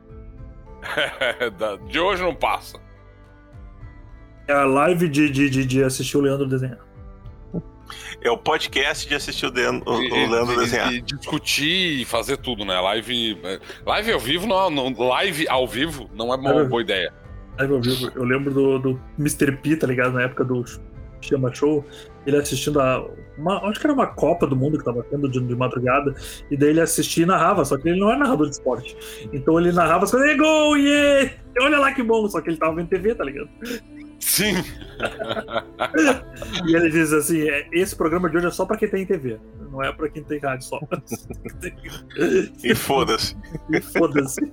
De hoje não passa. É a live de, de, de, de assistir o Leandro desenhar. É o podcast de assistir o, Den- o- o E- e- Leandro e- desenhar. E discutir e fazer tudo, né? Live. Live ao vivo não, não- live ao vivo não é uma É. boa ideia. Live ao vivo. Eu lembro do, do Mr. P, tá ligado? Na época do Chama Show. Ele assistindo a. Uma, acho que era uma Copa do Mundo que tava tendo de, de madrugada. E daí ele assistia e narrava, só que ele não é narrador de esporte. Então ele narrava as coisas, "É gol, yeah! Olha lá que bom! Só que ele tava vendo TV, tá ligado? Sim. E ele diz assim: "É, esse programa de hoje é só pra quem tem TV. Não é pra quem tem rádio só. E foda-se. e foda-se.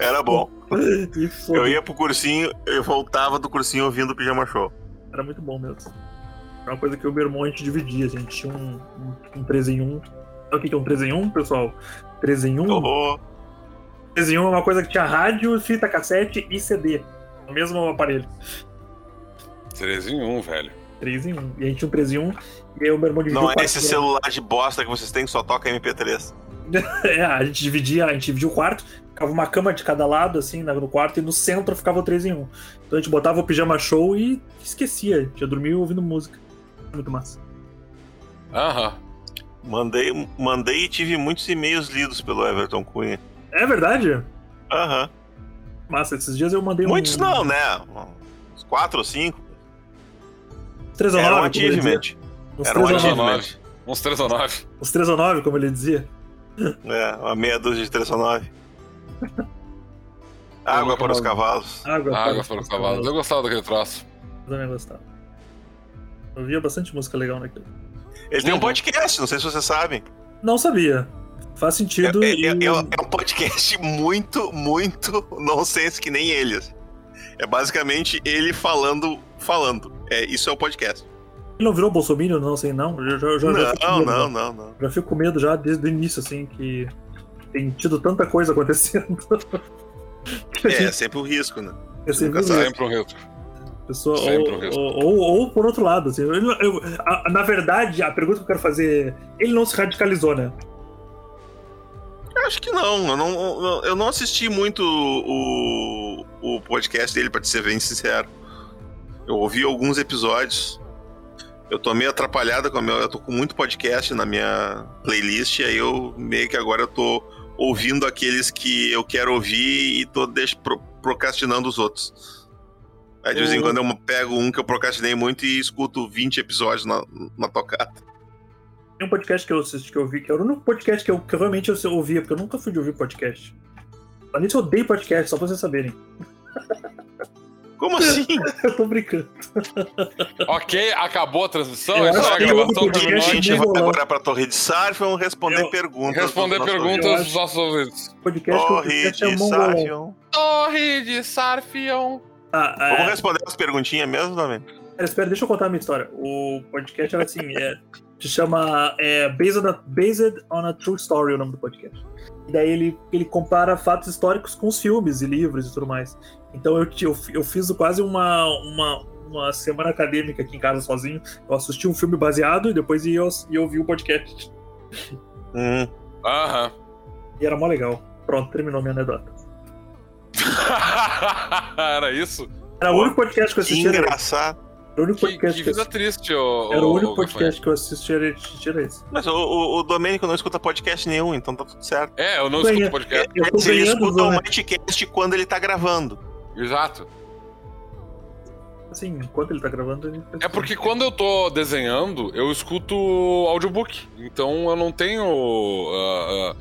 Era bom. Eu ia pro cursinho, eu voltava do cursinho ouvindo o Pijama Show. Era muito bom mesmo. Era uma coisa que o meu irmão a gente dividia. A gente tinha um, um, um 3 em 1. Sabe o que que é um 3 em 1, pessoal? 3 em 1? Oh, 3 em 1 é uma coisa que tinha rádio, fita cassete e CD. No mesmo aparelho. 3 em 1, velho. 3 em 1. E a gente tinha um 3 em 1. E aí o meu irmão dividiu não o é esse celular de bosta que vocês têm que só toca MP3. É, a gente dividia, a gente dividia o quarto, ficava uma cama de cada lado, assim, na- no quarto, e no centro ficava o 3 em 1. Então a gente botava o pijama show e esquecia. A gente ia dormir ouvindo música. Muito massa. Aham. Mandei, mandei e tive muitos e-mails lidos pelo Everton Cunha. É verdade? Aham. Massa, esses dias eu mandei um. Muitos não, né? Uns quatro ou cinco. 3 ou Era 9, um achievement. Uns Era um 3 ou 9. achievement. Uns 3 ou 9. Os 3 ou 9, como ele dizia. É, uma meia dúzia de 3 ou 9. Água para os cavalos. Água, Água para os cavalos. Eu gostava daquele troço. Eu também gostava. Eu via bastante música legal naquilo. Ele tem um Uhum. podcast, não sei se vocês sabem. Não sabia. Faz sentido. É, é- e... é- é um podcast muito, muito nonsense que nem eles. É basicamente ele falando, falando. É, isso é o podcast. Ele não virou Bolsonaro, não, assim, não? Eu já, já, não, já não, medo, não, não, não. Já fico com medo já desde o início, assim, que tem tido tanta coisa acontecendo. É, gente sempre o risco, né? é sempre sabe. Sempre um risco. Pessoa, Sempre ou, um risco. ou, ou, ou por outro lado, assim, eu- eu- a- na verdade, a pergunta que eu quero fazer, ele não se radicalizou, né? Acho que não. Eu não, eu não assisti muito o, o podcast dele, pra te ser bem sincero. Eu ouvi alguns episódios. Eu tô meio atrapalhada com a minha. Eu tô com muito podcast na minha playlist, e aí eu meio que agora eu tô ouvindo aqueles que eu quero ouvir e tô deixa, pro- procrastinando os outros. Aí de vez em quando eu pego um que eu procrastinei muito e escuto 20 episódios na, na tocada. Tem um podcast que eu assisti, que eu vi, que era o único podcast que eu, que eu realmente eu ouvia, porque eu nunca fui de ouvir podcast. Além disso, eu odeio podcast, só pra vocês saberem. Como assim? Eu tô brincando. Ok, acabou a transmissão? Eu Essa é a gravação outro A gente vai agora pra Torre de Sarf, vamos responder Eu- perguntas. Responder perguntas dos nossos ouvintes. Podcast, Torre é de. Sarfion. Torre de Sarfion. Ah, Vamos é, responder as perguntinhas mesmo, também? Espera, espera, deixa eu contar a minha história. O podcast era assim, é, se chama é, Based, on a, Based on a True Story, o nome do podcast. E daí ele, ele compara fatos históricos com os filmes e livros e tudo mais. Então eu, eu, eu fiz quase uma, uma, uma semana acadêmica aqui em casa sozinho. Eu assisti um filme baseado e depois ia, ia ouvir o podcast. Hum. Aham. E era mó legal. Pronto, terminou minha anedota. Era isso? Era o único podcast que eu Que assisti. Era, engraçado. Era o único Que, podcast que que, eu triste, ô. Era o único ô, podcast que eu assisti, era, era esse. Mas o, o, o Domênico não escuta podcast nenhum, então tá tudo certo. É, eu não Ganha. escuto podcast. Eu Mas ele escuta o né? Mightcast quando ele tá gravando. Exato. Assim, enquanto ele tá gravando, ele É porque quando eu tô desenhando, eu escuto audiobook. Então eu não tenho ah, ah,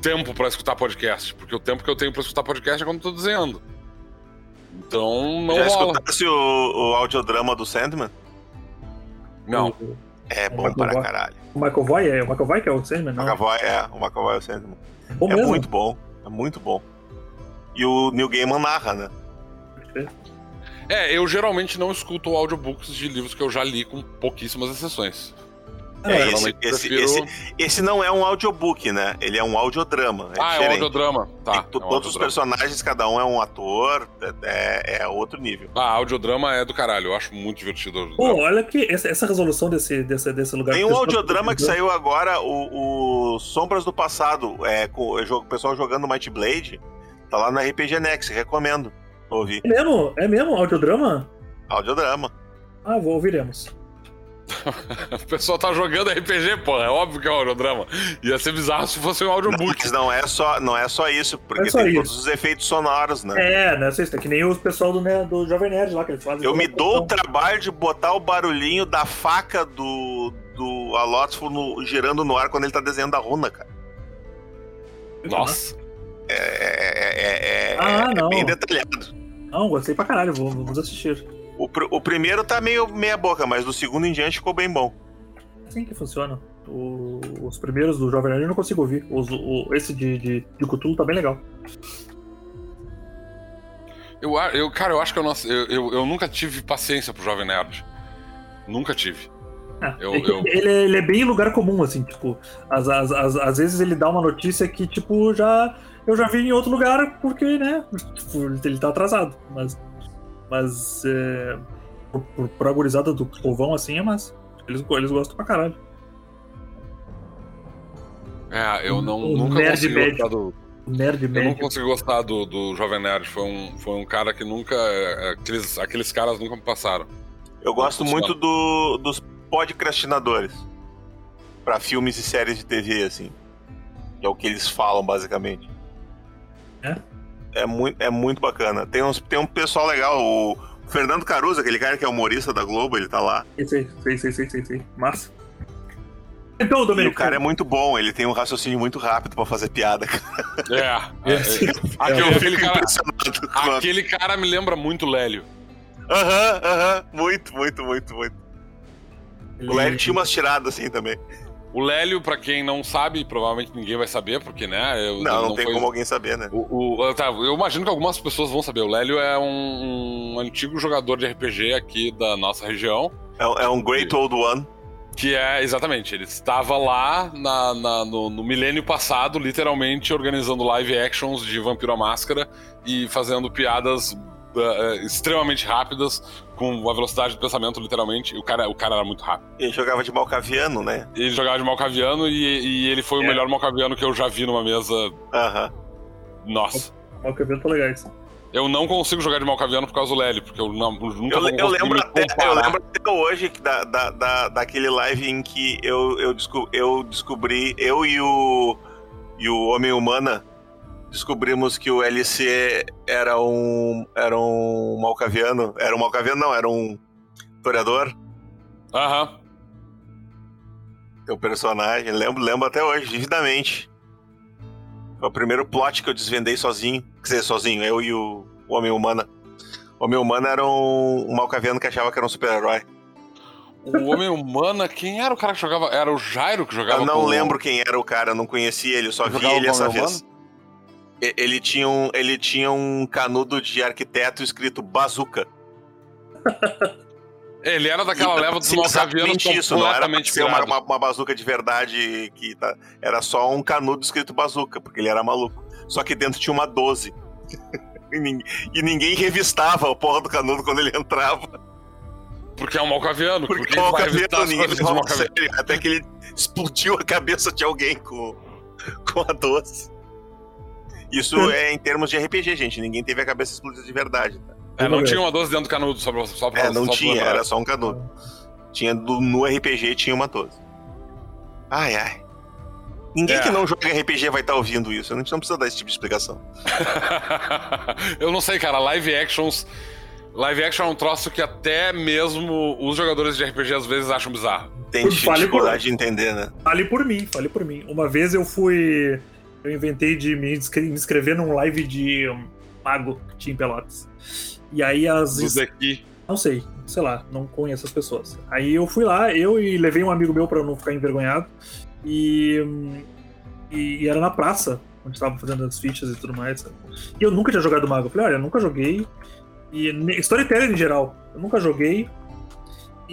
tempo pra escutar podcast. Porque o tempo que eu tenho pra escutar podcast é quando eu tô desenhando. Então não Já rola. escutasse o, o audiodrama do Sandman? Não. O, É bom Michael para caralho. o McAvoy é o McAvoy que é o Sandman, O não? McAvoy é, o McAvoy é o Sandman. Bom É mesmo. muito bom. É muito bom. E o Neil Gaiman narra, né? É, eu geralmente não escuto audiobooks de livros que eu já li com pouquíssimas exceções. É, é, esse, prefiro- esse, esse não é um audiobook, né? Ele é um audiodrama. É ah, é um diferente. audiodrama. Tá. É um todos os audiodrama. personagens, cada um é um ator, é, é outro nível. Ah, audiodrama é do caralho. Eu acho muito divertido. Pô, olha que essa, essa resolução desse, desse, desse lugar. Tem um audiodrama que saiu agora, o, o Sombras do Passado, é, com o pessoal jogando Might Blade. Tá lá no RPG Next, recomendo ouvir. É mesmo? É mesmo? Audiodrama? Audiodrama. Ah, vou ouviremos. O pessoal tá jogando RPG, pô. É óbvio que é um audiodrama. Ia ser bizarro se fosse um audiobook. Mas não é só, não é só isso, porque É só tem isso. todos os efeitos sonoros, né? É, né? Vocês, é que nem o pessoal do, né, do Jovem Nerd lá, que eles fazem. Eu me dou o trabalho de botar o barulhinho da faca do, do Alótsfo no, girando no ar quando ele tá desenhando a runa, cara. Nossa. É, é- é- é- Ah, é não. bem detalhado. Não, gostei pra caralho, vou, vamos assistir. O, pr- o primeiro tá meio meia boca, mas do segundo em diante ficou bem bom. É assim que funciona. O- os primeiros do Jovem Nerd eu não consigo ouvir. Os- o, esse de, de, de Cthulhu tá bem legal. Eu, eu, cara, eu acho que eu, não, eu, eu, eu nunca tive paciência pro Jovem Nerd. Nunca tive. É, Eu- é eu- Ele, ele é bem lugar comum, assim, tipo, às, às, às, às vezes ele dá uma notícia que, tipo, já eu já vi em outro lugar porque, né, tipo, ele tá atrasado, mas, mas é, por, por, por a gurizada do povão, assim, é massa. Eles, eles gostam pra caralho. É, eu não, O nunca nerd consegui médio. gostar do. Nerd Eu não médio. consegui gostar do, do Jovem Nerd. Foi um, foi um cara que nunca. é, Aqueles, aqueles caras nunca me passaram. Eu gosto Não, muito do, dos podcastinadores pra filmes e séries de TV, assim. Que é o que eles falam, basicamente. É? É muito, é muito bacana. Tem, uns, tem um pessoal legal, o Fernando Caruso, aquele cara que é humorista da Globo, ele tá lá. Sei, sei, sei, sei, sei, sei. Massa. Então, E o Domenico, cara é muito bom, ele tem um raciocínio muito rápido pra fazer piada. cara. É. é, é. Aquele, Eu aquele fico cara, aquele cara me lembra muito Lélio. Aham, aham. Muito, muito, muito, muito. ele- O Larry tinha umas tiradas assim também. O Lélio, pra quem não sabe, provavelmente ninguém vai saber, porque, né? eu- Não, ele não, tem foi- como alguém saber, né? O, o- tá, eu imagino que algumas pessoas vão saber. O Lélio é um, um antigo jogador de RPG aqui da nossa região. É, um- é um Great Old One. Que é, exatamente, ele estava lá na, na- no, no milênio passado, literalmente organizando live actions de Vampiro à Máscara e fazendo piadas eh, extremamente rápidas, com a velocidade de pensamento, literalmente. O cara, o cara era muito rápido. Ele jogava de malcaviano, né? Ele jogava de Malcaviano e, e ele foi o É. melhor Malcaviano que eu já vi numa mesa. Aham. Nossa. Mas o campeonato tá legal isso. Eu não consigo jogar de Malcaviano por causa do Lélio, porque eu não, nunca Eu, eu lembro até, eu lembro até hoje da, da, da, daquele live em que eu, eu, desco- eu descobri, eu e o, e o Homem Humana descobrimos que o LC era um, era um malcaviano. Era um malcaviano, não, era um toreador. Aham. Teu personagem, lembro, lembro até hoje, vividamente. Foi o primeiro plot que eu desvendei sozinho. Quer dizer, sozinho, eu e o, o Homem Humana. O Homem Humana era um, um malcaviano que achava que era um super-herói. O Homem Humana, quem era o cara que jogava? Era o Jairo que jogava Eu não com- lembro quem era o cara, não conhecia ele, eu só vi ele essa vez. Ele tinha, um, ele tinha um canudo de arquiteto escrito Bazooka. Ele era daquela E leva dos malcavianos isso, não era ser uma, pirados. uma, uma bazuca de verdade que tá, era só um canudo escrito Bazooka, porque ele era maluco. Só que dentro tinha uma 12. e, ninguém, e ninguém revistava o porra do canudo quando ele entrava. Porque é um malcaviano. Porque Porque o ele vai Malcaviano ninguém coisas do levava a malcaviano. sério, até que ele explodiu a cabeça de alguém com, com a 12. Isso é em termos de RPG, gente. Ninguém teve a cabeça explodida de verdade. tá? É, não tinha uma 12 dentro do canudo, só pra, só pra É, não só tinha, era só um canudo. Tinha do- no RPG tinha uma 12. Ai, ai. Ninguém É. que não joga RPG vai estar ouvindo isso. A gente não precisa dar esse tipo de explicação. eu não sei, cara. Live actions. Live action é um troço que até mesmo os jogadores de RPG às vezes acham bizarro. Tem por- dificuldade de entender, né? Fale por mim, fale por mim. Uma vez eu fui. Eu inventei de me inscre- me inscrever num live de um, mago que tinha em Pelotas. E aí as. Do daqui. Não sei, sei lá, não conheço as pessoas. Aí eu fui lá, eu e levei um amigo meu pra não ficar envergonhado. E, e, e era na praça, onde estavam fazendo as fichas e tudo mais. sabe? E eu nunca tinha jogado mago. Eu falei, olha, eu nunca joguei. E storytelling em geral, eu nunca joguei.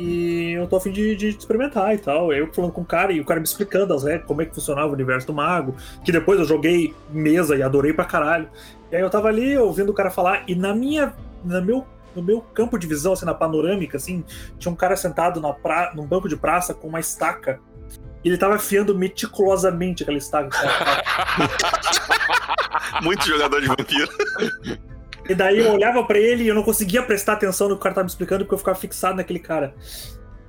E eu tô a fim de, de experimentar e tal. Eu falando com o cara e o cara me explicando as regras, como é que funcionava o universo do mago. Que depois eu joguei mesa e adorei pra caralho. E aí eu tava ali ouvindo o cara falar, e na minha. No meu, no meu campo de visão, assim, na panorâmica, assim, tinha um cara sentado na pra, num banco de praça com uma estaca. E ele tava afiando meticulosamente aquela estaca. Muito jogador de vampiro. E daí eu olhava pra ele e eu não conseguia prestar atenção no que o cara tava me explicando porque eu ficava fixado naquele cara.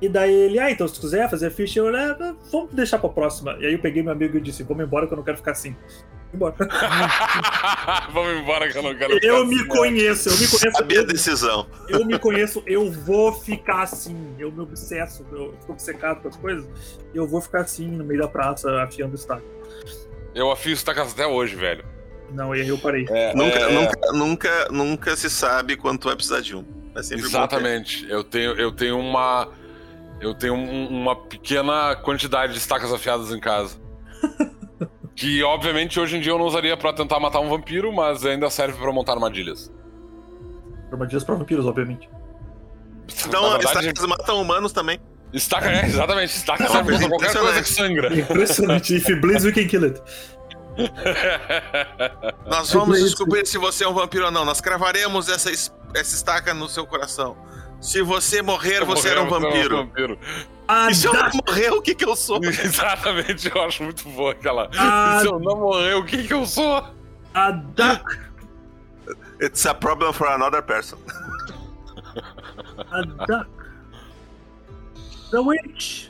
E daí ele, ah, então se tu quiser fazer a ficha, eu olhei, ah, vamos deixar pra próxima. E aí eu peguei meu amigo e disse, vamos embora que eu não quero ficar assim. Embora. Vamos embora que eu não quero ficar Eu assim, me né? conheço, eu me conheço. Sabia a Eu, decisão. eu me conheço, eu vou ficar assim. Eu me obsesso, eu fico obcecado com as coisas. Eu vou ficar assim no meio da praça afiando estaca. Eu afio estacas até hoje, velho. Não, e aí eu parei. É, Nunca, é, nunca, nunca, nunca se sabe quando tu vai precisar de um. É sempre bom ter. Exatamente. Eu tenho, eu tenho uma. Eu tenho um- uma pequena quantidade de estacas afiadas em casa. que, obviamente, hoje em dia eu não usaria pra tentar matar um vampiro, mas ainda serve pra montar armadilhas. Armadilhas pra vampiros, obviamente. Então, verdade, estacas matam humanos também. estaca é, exatamente. Estaca É serve pra coisa qualquer coisa que sangra. Impressionante. If it bleeds, we can kill it. Nós vamos Isso. descobrir se você é um vampiro ou não. Nós cravaremos essa, es- essa estaca no seu coração. Se você morrer, você era um vampiro. vampiro. Ah, E se eu não morrer, o que que eu sou? Exatamente, eu acho muito boa aquela. Ah. Se eu não morrer, o que que eu sou? a duck, It's a problem for another person. a duck. The witch.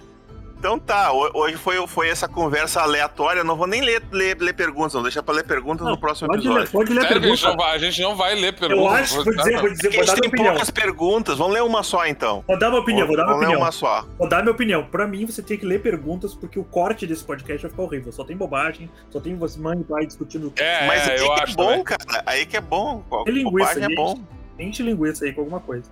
Então tá, ho- hoje foi, foi essa conversa aleatória. Não vou nem ler, ler, ler perguntas, não. Deixa pra ler perguntas no próximo pode episódio. ler, pode ler a Sério, que a gente, não pergunta. vai, a gente não vai ler perguntas. Eu acho, vou dizer, vou dizer, Porque vou a dar gente minha tem opinião. poucas perguntas. Vamos ler uma só então. Vou dar minha opinião, vou dar minha Vamos ler opinião. uma só. Vou dar minha opinião. Pra mim, você tem que ler perguntas, porque o corte desse podcast vai ficar horrível. Só tem bobagem, só tem você mãe e pai discutindo. É, Mas é, aí eu que acho é bom, também. cara. Aí que é bom. Tem linguiça, é bom. Enche linguiça aí com alguma coisa.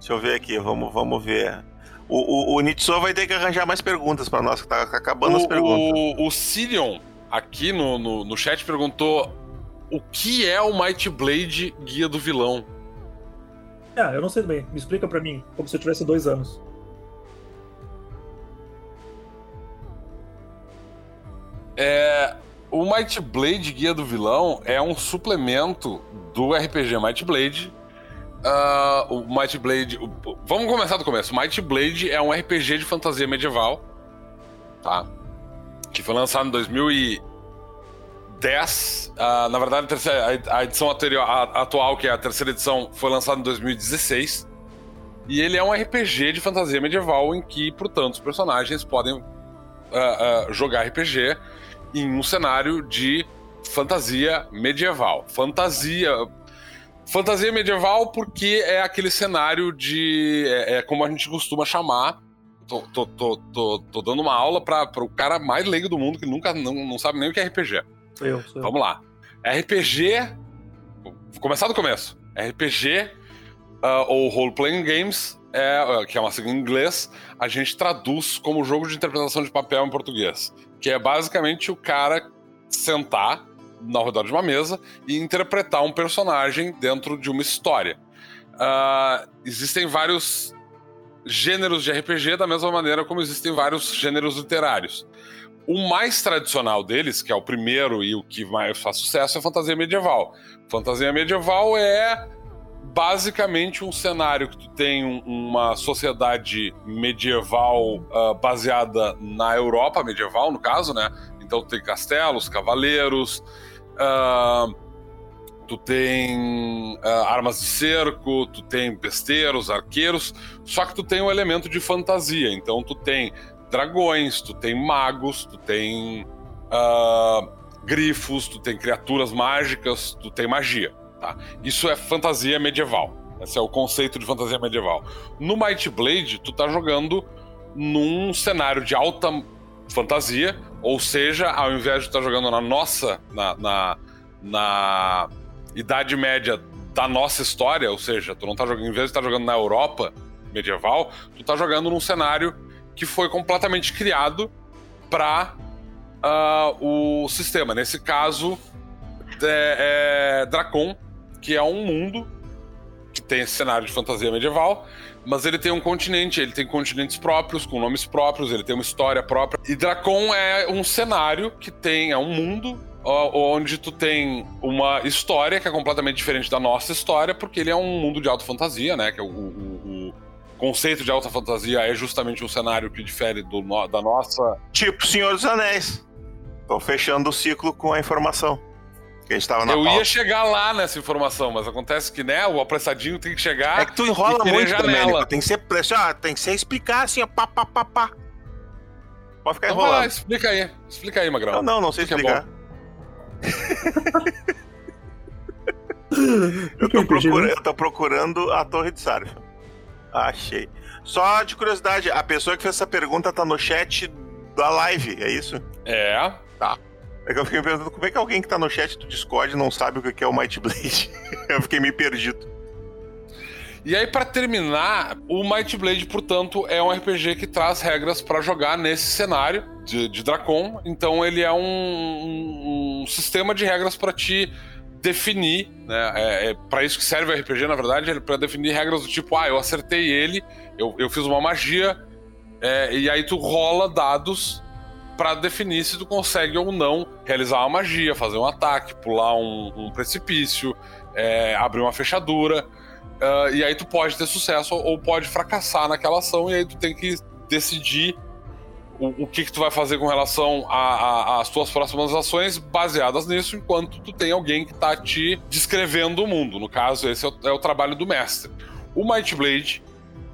Deixa eu ver aqui, vamos, vamos ver. O, o, o Nitsuo vai ter que arranjar mais perguntas para nós, que tá acabando o, as perguntas. O, o Sirion, aqui no, no, no chat, perguntou o que é o Might Blade Guia do Vilão? Ah, eu não sei bem. Me explica para mim, como se eu tivesse dois anos. É, o Might Blade Guia do Vilão é um suplemento do RPG Might Blade. Uh, o Might Blade. O, vamos começar do começo. O Might Blade é um RPG de fantasia medieval. Tá? Que foi lançado em 2010. Uh, na verdade, a, terceira, a edição anterior, a, a atual, que é a terceira edição, foi lançada em 2016. E ele é um RPG de fantasia medieval em que, portanto, os personagens podem uh, jogar RPG em um cenário de fantasia medieval. Fantasia. Fantasia medieval porque é aquele cenário de. É, é como a gente costuma chamar. Tô, tô, tô, tô, tô dando uma aula para o cara mais leigo do mundo que nunca não, não sabe nem o que é RPG. Eu, eu. Vamos lá. RPG. Vou começar do começo. RPG uh, ou Role Playing Games, é, uh, que é uma sigla em inglês, a gente traduz como jogo de interpretação de papel em português que é basicamente o cara sentar ao redor de uma mesa e interpretar um personagem dentro de uma história. Uh, existem vários gêneros de RPG da mesma maneira como existem vários gêneros literários. O mais tradicional deles, que é o primeiro e o que mais faz sucesso, é fantasia medieval. Fantasia medieval é basicamente um cenário que tu tem um, uma sociedade medieval uh, baseada na Europa medieval, no caso, né? Então tem castelos, cavaleiros, uh, tu tem uh, armas de cerco, tu tem besteiros, arqueiros, só que tu tem um elemento de fantasia. Então tu tem dragões, tu tem magos, tu tem grifos, tu tem criaturas mágicas, tu tem magia. Tá? Isso é fantasia medieval. Esse é o conceito de fantasia medieval. No Might Blade, tu tá jogando num cenário de alta fantasia, ou seja, ao invés de estar tá jogando na nossa, na, na, na, Idade Média da nossa história, ou seja, tu não tá jogando, em vez de estar tá jogando na Europa medieval, tu tá jogando num cenário que foi completamente criado para uh, ah, o sistema. Nesse caso, é, é Dracon, que é um mundo que tem esse cenário de fantasia medieval, mas ele tem um continente, ele tem continentes próprios, com nomes próprios, ele tem uma história própria. E Dracon é um cenário que tem, é um mundo onde tu tem uma história que é completamente diferente da nossa história, porque ele é um mundo de alta fantasia, né? Que é o, o, o conceito de alta fantasia é justamente um cenário que difere do, da nossa. Tipo Senhor dos Anéis. Tô fechando o ciclo com a informação. Que a gente tava na Eu pauta. ia chegar lá nessa informação, mas acontece que, né, o apressadinho tem que chegar. É que tu enrola muito, Domênico. Tem que ser, assim, ó, tem que ser explicar assim, ó, pá, pá, pá, pá. Pode ficar então enrolando. Explica aí. Explica aí, Magrão. Não, não, não sei explicar. eu, tô procurando, eu tô procurando a Torre de Sarf. Achei. Só de curiosidade, a pessoa que fez essa pergunta tá no chat da live, é isso? É. Tá. É que eu fiquei me perguntando como é que alguém que tá no chat do Discord não sabe o que é o Might Blade. eu fiquei meio perdido. E aí, para terminar, o Might Blade, portanto, é um RPG que traz regras para jogar nesse cenário de, de Dracon. Então, ele é um, um, um sistema de regras para te definir, né? É, é para isso que serve o RPG, na verdade, é para definir regras do tipo: ah, eu acertei ele, eu, eu fiz uma magia, é, e aí tu rola dados para definir se tu consegue ou não realizar uma magia, fazer um ataque, pular um, um precipício, é, abrir uma fechadura. Uh, e aí tu pode ter sucesso ou pode fracassar naquela ação, e aí tu tem que decidir o, o que, que tu vai fazer com relação às tuas próximas ações baseadas nisso, enquanto tu tem alguém que tá te descrevendo o mundo. No caso, esse é o, é o trabalho do mestre. O Might Blade,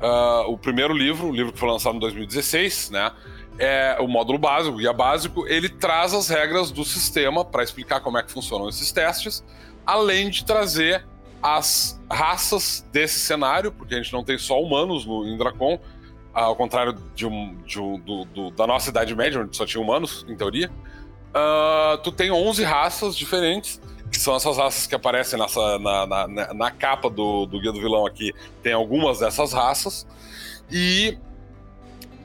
uh, o primeiro livro, o livro que foi lançado em 2016, né? É o módulo básico, o guia básico, ele traz as regras do sistema para explicar como é que funcionam esses testes, além de trazer as raças desse cenário, porque a gente não tem só humanos no em Dracon, ao contrário de um, de um do, do, da nossa Idade Média, onde só tinha humanos, em teoria. Uh, tu tem 11 raças diferentes que são essas raças que aparecem nessa, na, na, na capa do, do Guia do Vilão aqui. Tem algumas dessas raças. E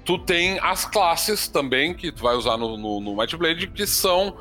tu tem as classes também, que tu vai usar no, no, no Might Blade, que são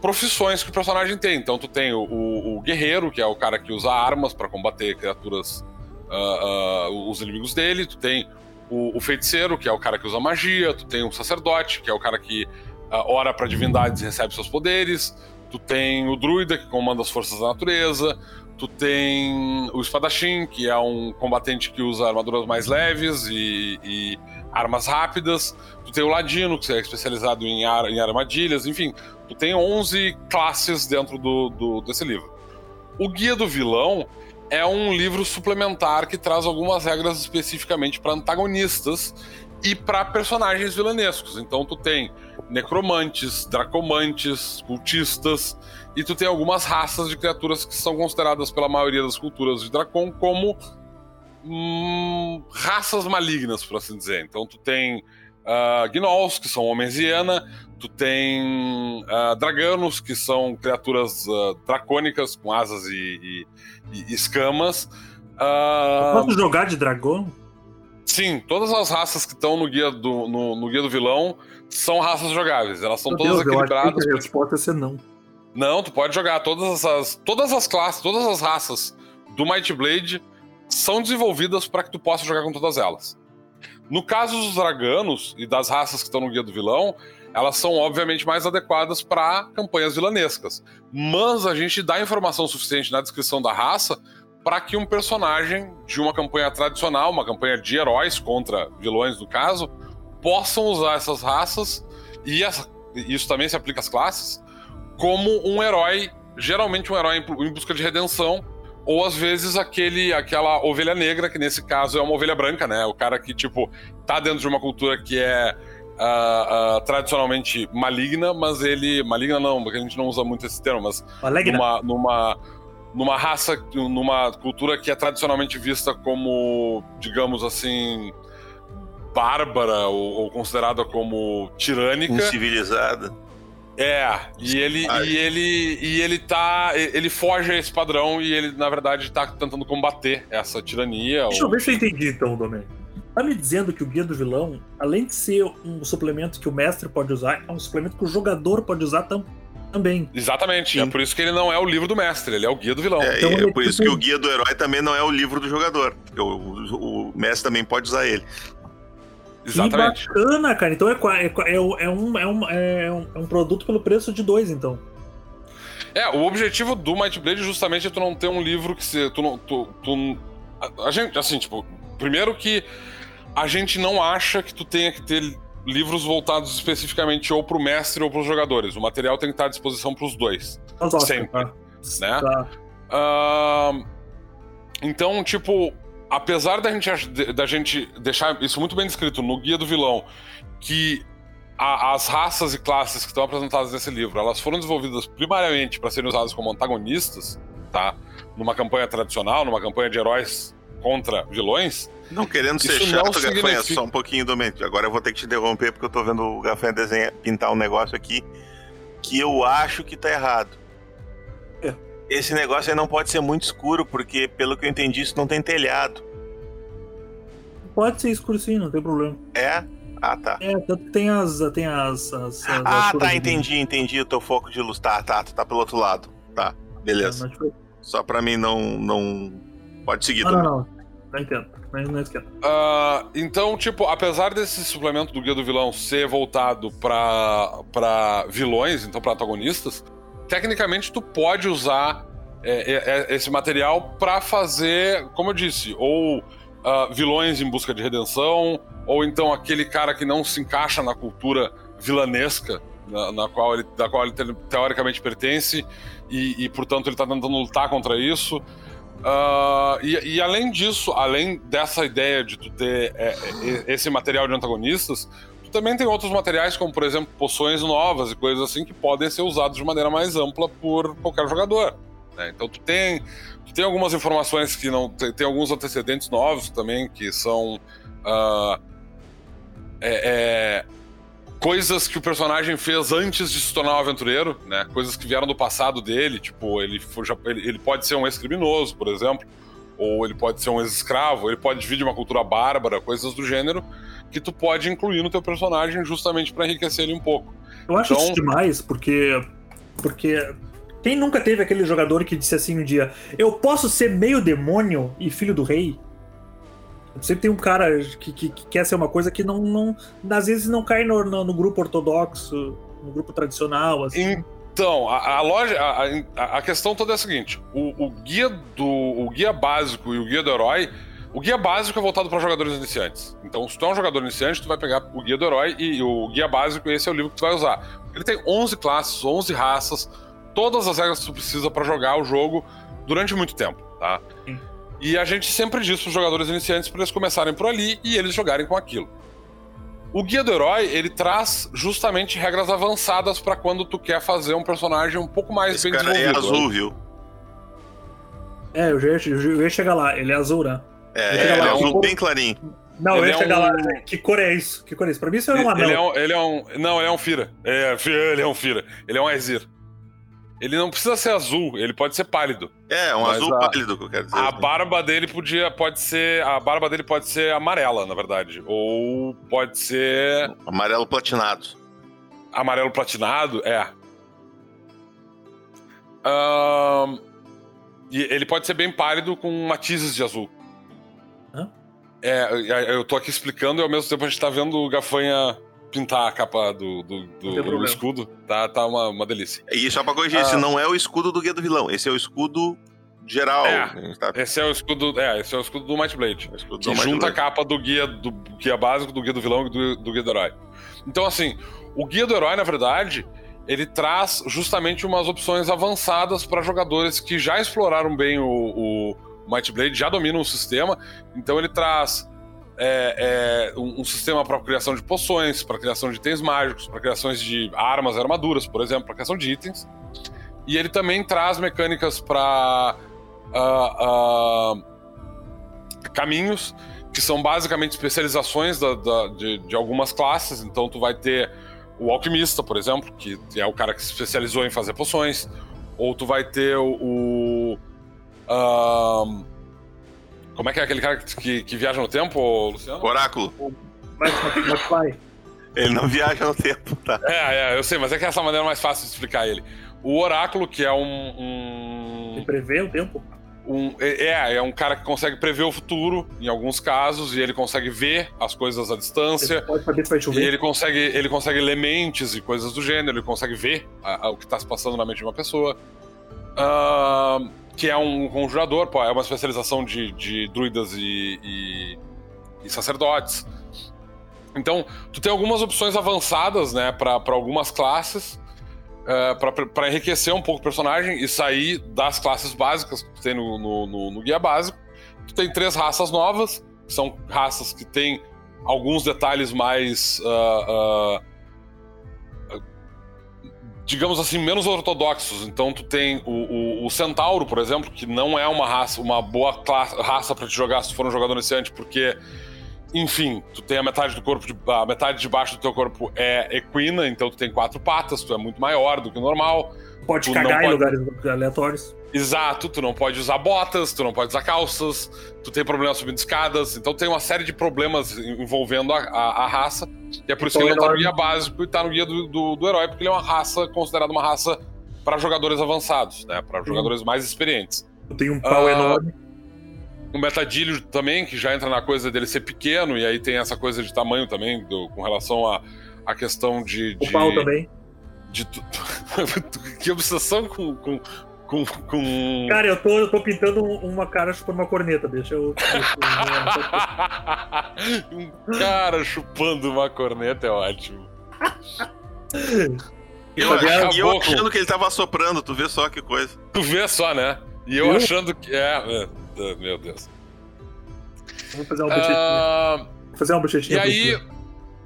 profissões que o personagem tem. Então tu tem o, o, guerreiro, que é o cara que usa armas para combater criaturas, uh, uh, os inimigos dele. Tu tem o, o, feiticeiro, que é o cara que usa magia. Tu tem o sacerdote, que é o cara que uh, ora para divindades e recebe seus poderes. Tu tem o druida, que comanda as forças da natureza. Tu tem o espadachim, que é um combatente que usa armaduras mais leves e, e armas rápidas. Tu tem o ladino, que é especializado em, ar, em armadilhas. Enfim, tu tem 11 classes dentro do, do, desse livro. O Guia do Vilão é um livro suplementar que traz algumas regras especificamente para antagonistas e para personagens vilanescos. Então tu tem necromantes, dracomantes, cultistas, e tu tem algumas raças de criaturas que são consideradas pela maioria das culturas de Dracon como hum, raças malignas, por assim dizer. Então tu tem uh, gnolls, que são homens hiena, tu tem uh, draganos, que são criaturas uh, dracônicas com asas e, e, e escamas. Uh, posso jogar de dragão? Sim, todas as raças que estão no guia do, no, no, guia do vilão são raças jogáveis. Elas são Meu todas Deus, equilibradas. A resposta é ser não. Não, tu pode jogar todas as todas as classes, todas as raças do Might Blade são desenvolvidas para que tu possa jogar com todas elas. No caso dos draganos e das raças que estão no guia do vilão, elas são obviamente mais adequadas para campanhas vilanescas. Mas a gente dá informação suficiente na descrição da raça para que um personagem de uma campanha tradicional, uma campanha de heróis contra vilões no caso, possam usar essas raças e essa, isso também se aplica às classes como um herói, geralmente um herói em busca de redenção ou às vezes aquele aquela ovelha negra que nesse caso é uma ovelha branca, né? O cara que tipo tá dentro de uma cultura que é uh, uh, tradicionalmente maligna, mas ele. Maligna não, porque a gente não usa muito esse termo, mas. Maligna. Numa, numa, numa raça, numa cultura que é tradicionalmente vista como, digamos assim. Bárbara ou, ou considerada como tirânica. Incivilizada. É, e ele, e ele e ele tá. Ele foge a esse padrão e ele, na verdade, tá tentando combater essa tirania. Deixa ou... eu ver se eu entendi então, Domênico. Tá me dizendo que o Guia do Vilão, além de ser um suplemento que o mestre pode usar, é um suplemento que o jogador pode usar tam também. Exatamente, é Sim. é por isso que ele não é o livro do mestre, ele é o Guia do Vilão. É, então, é, é por isso que o Guia do Herói também não é o livro do jogador, porque o, o, o mestre também pode usar ele. Exatamente. Que bacana, cara. Então é, é, é, é, um, é, um, é, um, é um produto pelo preço de dois, então. É, o objetivo do Might Blade justamente é tu não ter um livro que se. Tu não. Tu, tu, a, a gente, assim, tipo, primeiro que a gente não acha que tu tenha que ter livros voltados especificamente ou para o mestre ou para os jogadores. O material tem que estar à disposição para os dois. Nossa, sempre. Tá. Né? Tá. Uh, então, tipo, apesar da gente, da gente deixar isso muito bem descrito no Guia do Vilão, que a, as raças e classes que estão apresentadas nesse livro, elas foram desenvolvidas primariamente para serem usadas como antagonistas, tá? Numa campanha tradicional, numa campanha de heróis contra vilões, não querendo ser Isso chato, Gafanha, significa... só um pouquinho do momento. Agora eu vou ter que te interromper porque eu tô vendo o Gafanha desenhar, pintar um negócio aqui que eu acho que tá errado. É. Esse negócio aí não pode ser muito escuro, porque, pelo que eu entendi, isso não tem telhado. Pode ser escuro sim, não tem problema. É? Ah, tá. É, tanto que tem as. Tem as, as, as ah, tá, entendi, entendi o teu foco de luz. Tá, tá, tá pelo outro lado. Tá, beleza. É, Só pra mim não. não... Pode seguir ah, também. Não, não. Não entendo. Não, esquenta. Uh, então, tipo, apesar desse suplemento do Guia do Vilão ser voltado para vilões, então para antagonistas, tecnicamente tu pode usar é, é, é esse material para fazer, como eu disse, ou uh, vilões em busca de redenção, ou então aquele cara que não se encaixa na cultura vilanesca na, na qual ele, da qual ele teoricamente pertence, e, e portanto ele está tentando lutar contra isso. Uh, e, e, além disso, além dessa ideia de tu ter é, é, esse material de antagonistas, tu também tem outros materiais, como por exemplo poções novas e coisas assim, que podem ser usados de maneira mais ampla por qualquer jogador. Né? Então tu tem, tu tem algumas informações que não. Tem, tem alguns antecedentes novos também que são. Uh, é, coisas que o personagem fez antes de se tornar um aventureiro, né? Coisas que vieram do passado dele, tipo, ele, foi, ele, ele pode ser um ex-criminoso, por exemplo, ou ele pode ser um ex-escravo, ele pode vir de uma cultura bárbara, coisas do gênero, que tu pode incluir no teu personagem justamente para enriquecer ele um pouco. Eu acho então... isso demais, porque. Porque. Quem nunca teve aquele jogador que disse assim um dia: Eu posso ser meio demônio e filho do rei? Sempre tem um cara que, que, que, quer ser uma coisa que não, não às vezes não cai no, no, no grupo ortodoxo, no grupo tradicional. Assim. Então, a, a loja, a, a, questão toda é a seguinte: o, o, guia do o guia básico e o guia do herói, o guia básico é voltado para jogadores iniciantes. Então, se tu é um jogador iniciante, tu vai pegar o guia do herói e o guia básico, esse é o livro que tu vai usar. Ele tem 11 classes, 11 raças, todas as regras que tu precisa para jogar o jogo durante muito tempo, tá? Sim. E a gente sempre diz para os jogadores iniciantes para eles começarem por ali e eles jogarem com aquilo. O Guia do Herói, ele traz justamente regras avançadas para quando tu quer fazer um personagem um pouco mais Esse bem cara é desenvolvido. É azul, viu? É, eu já, eu ia chegar lá. Ele é azul, né? É, ele é azul bem clarinho. Não, ele eu ia é chegar um... lá. Que cor é isso? Que cor é isso? Pra mim isso é um anão. Ele é um, ele é um... Não, ele é um Fira. É, ele é um Fira. Ele é um Azir. Ele não precisa ser azul, ele pode ser pálido. É, um azul a, pálido que eu quero dizer. A assim. barba dele podia, pode ser. A barba dele pode ser amarela, na verdade. Ou pode ser. Amarelo platinado. Amarelo platinado, é. Um, e ele pode ser bem pálido com matizes de azul. Hã? É, eu tô aqui explicando e ao mesmo tempo a gente tá vendo o Gafanha pintar a capa do, do, do, do escudo, tá, tá uma, uma delícia. E só pra corrigir, ah, esse não é o escudo do Guia do Vilão, esse é o escudo geral. É, tá... Esse é o escudo. É, esse é o escudo do Might Blade. É que junta a capa do guia do guia básico, do guia do vilão e do, do guia do herói. Então, assim, o guia do herói, na verdade, ele traz justamente umas opções avançadas para jogadores que já exploraram bem o, o Might Blade, já dominam o sistema. Então ele traz é, é, um, um, sistema para criação de poções, para criação de itens mágicos, para criações de armas, armaduras, por exemplo, para criação de itens. E ele também traz mecânicas para uh, ah, uh, ah, caminhos, que são basicamente especializações da, da, de, de, algumas classes. Então, tu vai ter o alquimista, por exemplo, que é o cara que se especializou em fazer poções. Ou tu vai ter o. o uh, como é que é aquele cara que, que viaja no tempo, Luciano? Oráculo. McFly. Ele não viaja no tempo, tá? É, é, eu sei, mas é que é essa maneira mais fácil de explicar ele. O Oráculo, que é um. um... Ele prevê o tempo? Um, é, é, é um cara que consegue prever o futuro, em alguns casos, e ele consegue ver as coisas à distância. Ele pode saber se vai chover. E ele consegue, ele consegue ler mentes e coisas do gênero, ele consegue ver a, a, o que está se passando na mente de uma pessoa. Uh, que é um conjurador, pô, é uma especialização de, de druidas e, e, e sacerdotes. Então, tu tem algumas opções avançadas, né, para algumas classes, uh, é, para enriquecer um pouco o personagem e sair das classes básicas que tu tem no, no, no, no guia básico. Tu tem três raças novas, que são raças que têm alguns detalhes mais. Uh, uh, digamos assim, menos ortodoxos. Então tu tem o, o, o, Centauro, por exemplo, que não é uma raça, uma boa classe, raça para te jogar se for um jogador iniciante, porque, enfim, tu tem a metade do corpo, de, a metade de baixo do teu corpo é equina, então tu tem quatro patas, tu é muito maior do que o normal. Pode tu cagar em lugares aleatórios. Exato, tu não pode usar botas, tu não pode usar calças, tu tem problemas subindo escadas, então tem uma série de problemas envolvendo a, a, a raça, e é por isso que ele não tá no guia básico e tá no guia do, do, do herói, porque ele é uma raça considerada uma raça para jogadores avançados, né? Para jogadores mais experientes. Eu tenho um pau uh, enorme. O metadilho também, que já entra na coisa dele ser pequeno, e aí tem essa coisa de tamanho também, do, com relação à a, a, questão de. O de, pau também. De, que obsessão com, com, com, com... Cara, eu tô, eu tô pintando uma cara chupando uma corneta, deixa eu. um cara chupando uma corneta é ótimo. Eu, e eu achando que ele tava soprando, tu vê só que coisa. Tu vê só, né? E eu, achando que. É, é, meu Deus. Vou fazer uma bochetinha. Uh... Vou fazer uma bochetinha. E aí,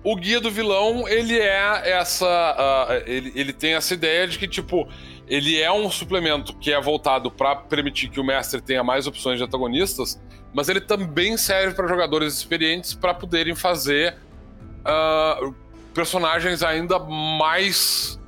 o guia do vilão, ele é essa. Uh, ele, ele tem essa ideia de que, tipo, ele é um suplemento que é voltado para permitir que o mestre tenha mais opções de antagonistas, mas ele também serve para jogadores experientes para poderem fazer. Uh, personagens ainda mais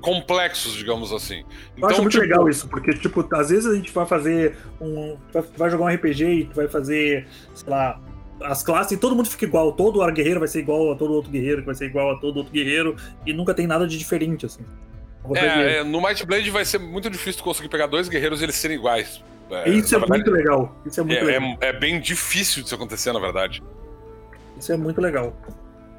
complexos, digamos assim. Eu Então, acho muito tipo, legal isso, porque, tipo, às vezes a gente vai fazer um. vai- jogar um RPG e tu vai fazer, sei lá, as classes e todo mundo fica igual. Todo ar guerreiro vai ser igual a todo outro guerreiro, que vai ser igual a todo outro guerreiro, e nunca tem nada de diferente, assim. É, é, no Might Blade vai ser muito difícil conseguir pegar dois guerreiros e eles serem iguais. É, isso é verdade, muito legal. Isso é muito é, legal. é- é bem difícil disso acontecer, na verdade. Isso é muito legal.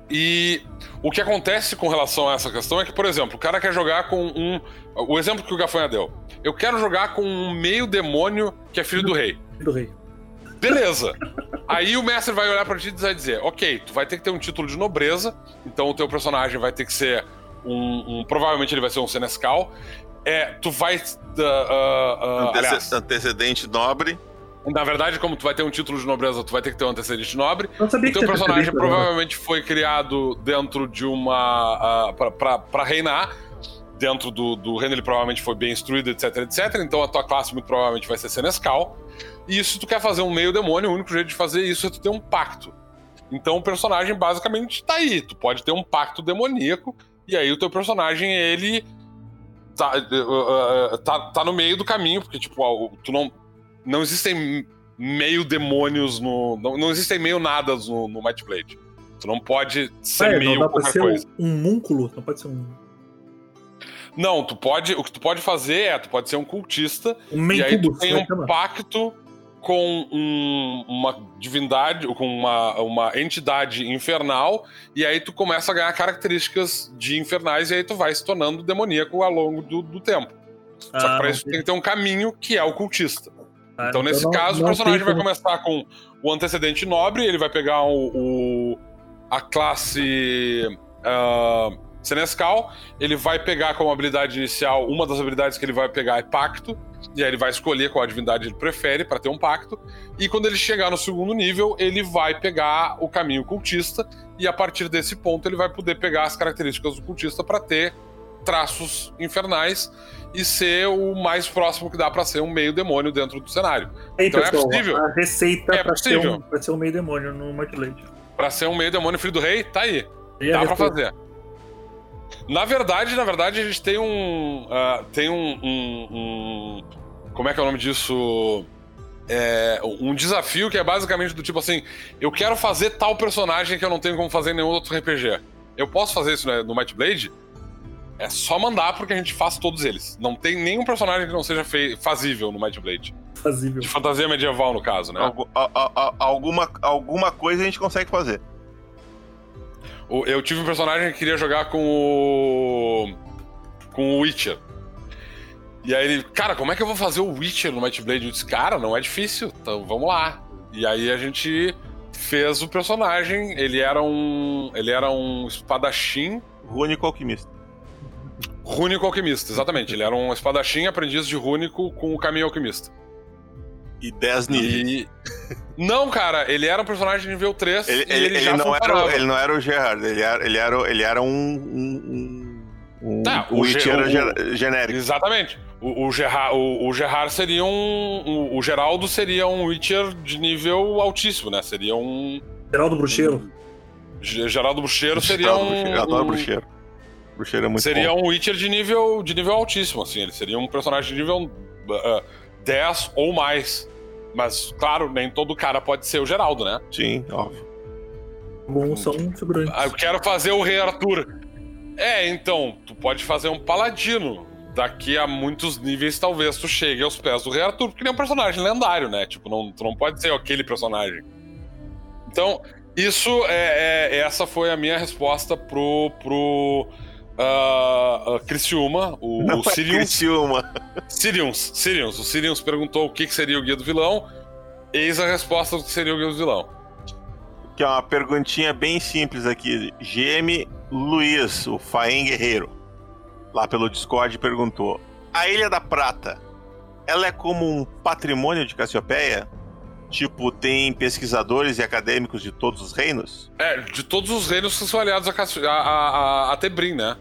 E o que acontece com relação a essa questão é que, por exemplo, o cara quer jogar com um. O exemplo que o Gafanha deu. Eu quero jogar com um meio demônio que é filho do rei. Do rei. Beleza. Aí o mestre vai olhar pra ti e vai dizer: Ok, tu vai ter que ter um título de nobreza, então o teu personagem vai ter que ser um. um- provavelmente ele vai ser um senescal. É, tu vai. ah, ah, ah, Antece- aliás, antecedente nobre. na verdade, como tu vai ter um título de nobreza, tu vai ter que ter um antecedente nobre. Não sabia O que teu tinha personagem agora. provavelmente foi criado dentro de uma. Uh, pra, pra, pra reinar. Dentro do, do reino, ele provavelmente foi bem instruído, etc, etc. Então a tua classe muito provavelmente vai ser Senescal. E se tu quer fazer um meio demônio, o único jeito de fazer isso é tu ter um pacto. Então o personagem basicamente tá aí. Tu pode ter um pacto demoníaco. E aí o teu personagem, ele. Tá, uh, tá, tá no meio do caminho, porque, tipo, tu não. Não existem meio demônios no. Não, não existem meio nadas no, no Might Blade. Tu não pode ser é, meio não dá pra qualquer ser coisa. um múnculo, não pode ser um, Não, tu pode. O que tu pode fazer é, tu pode ser um cultista, um e aí tu tem vai um pacto com um- uma divindade, com uma, uma entidade infernal, e aí tu começa a ganhar características de infernais, e aí tu vai se tornando demoníaco ao longo do, do tempo. Só que Ah, pra isso tem que ter um caminho que é o cultista. ah, Então, nesse não- caso, não o personagem vai começar com o antecedente nobre, ele vai pegar o, o- a classe ah, Senescal, ele vai pegar como habilidade inicial, uma das habilidades que ele vai pegar é Pacto, e aí ele vai escolher qual divindade ele prefere para ter um pacto, e quando ele chegar no segundo nível, ele vai pegar o caminho cultista, e a partir desse ponto ele vai poder pegar as características do cultista para ter traços infernais e ser o mais próximo que dá para ser um meio demônio dentro do cenário. Aí, Então é pessoal, possível. A receita É pra, ser um, ser um meio demônio no Might Blade. Pra ser um meio demônio filho do rei, tá aí. E Dá pra receita? fazer. Na verdade, na verdade, a gente tem um. ah, tem um, um- um- Como é que é o nome disso? É, um desafio que é basicamente do tipo assim: eu quero fazer tal personagem que eu não tenho como fazer em nenhum outro RPG. Eu posso fazer isso né, no Might Blade? É só mandar porque a gente faz todos eles. Não tem nenhum personagem que não seja fei- fazível no Might Blade. Fazível. De fantasia medieval, no caso, né? Algu- a- a- a- alguma, alguma coisa a gente consegue fazer. Eu tive um personagem que queria jogar com o. com o Witcher. E aí ele, cara, como é que eu vou fazer o Witcher no Might Blade? Eu disse, cara, não é difícil, então vamos lá. E aí a gente fez o personagem, ele era um. ele era um espadachim Rúnico alquimista. rúnico alquimista, exatamente. Ele era um espadachim aprendiz de rúnico com o caminho alquimista. E 10 níveis. E. Não, cara, ele era um personagem nível 3 Ele, e ele- ele, ele já não era, ele não era o Gerard, ele era, ele era, ele era um. um, um, um Tá, o o Witcher o- ge- genérico. Exatamente. O, o, Gerard, o, o Gerard seria um. O, o Geraldo seria um Witcher de nível altíssimo, né? Seria um. Geraldo Bruxeiro. Ge- Geraldo Bruxeiro seria Geraldo um. Bruxeiro, Eu adoro um- bruxeiro. Bruxeiro é muito seria bom. um Witcher de nível, de nível altíssimo, assim. Ele seria um personagem de nível uh, 10 ou mais. Mas, claro, nem todo cara pode ser o Geraldo, né? Sim, óbvio. Alguns são figurantes. Ah, eu quero fazer o Rei Arthur. É, então, tu pode fazer um paladino. Daqui a muitos níveis, talvez tu chegue aos pés do Rei Arthur, porque ele é um personagem lendário, né? Tipo, não, tu não pode ser aquele personagem. Então, isso é, é- essa foi a minha resposta pro. pro ah, ah, Criciúma, o, Não o é Sirius. Criciúma. Sirius, Sirius. O Sirius perguntou o que, que seria o guia do vilão. Eis a resposta do que seria o guia do vilão. Que é uma perguntinha bem simples aqui. GM Luiz, o Faem Guerreiro, lá pelo Discord, perguntou: A Ilha da Prata, ela é como um patrimônio de Cassiopeia? Tipo, tem pesquisadores e acadêmicos de todos os reinos? É, de todos os reinos que são aliados a, a, a, a- Tebrim, né?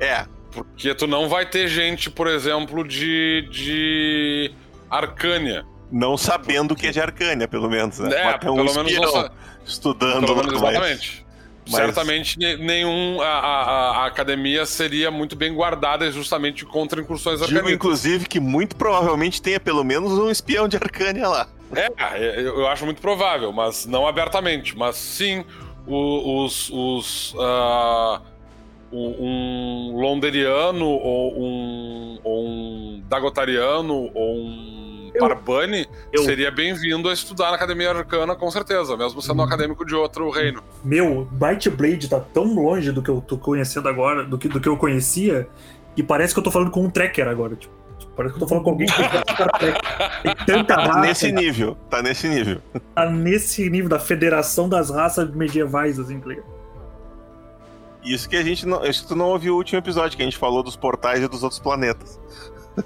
É, Porque tu não vai ter gente, por exemplo, de. de. Arcânia. não sabendo o que é de Arcânia, pelo menos, né? É, ter um pelo menos não sa- estudando Pelo menos exatamente. Mas- certamente ne- nenhum. A, a- a academia seria muito bem guardada justamente contra incursões Digo, arcanistas. inclusive, que muito provavelmente tenha pelo menos um espião de Arcânia lá. É, eu, eu acho muito provável, mas não abertamente. Mas sim, os. os o- um londeriano ou um, ou um dagotariano ou um Eu- Barbani eu- seria bem-vindo a estudar na Academia Arcana, com certeza, mesmo sendo um acadêmico de outro reino. Meu, Bright Blade tá tão longe do que eu tô conhecendo agora, do que, do que eu conhecia, que parece que eu tô falando com um tracker agora. Tipo, parece que eu tô falando com alguém que tem tanta Tá raça, nesse nível, tá nesse nível. tá nesse nível da federação das raças medievais, assim, tá ligado? Isso que a gente não. Isso que tu não ouviu o último episódio, que a gente falou dos portais e dos outros planetas.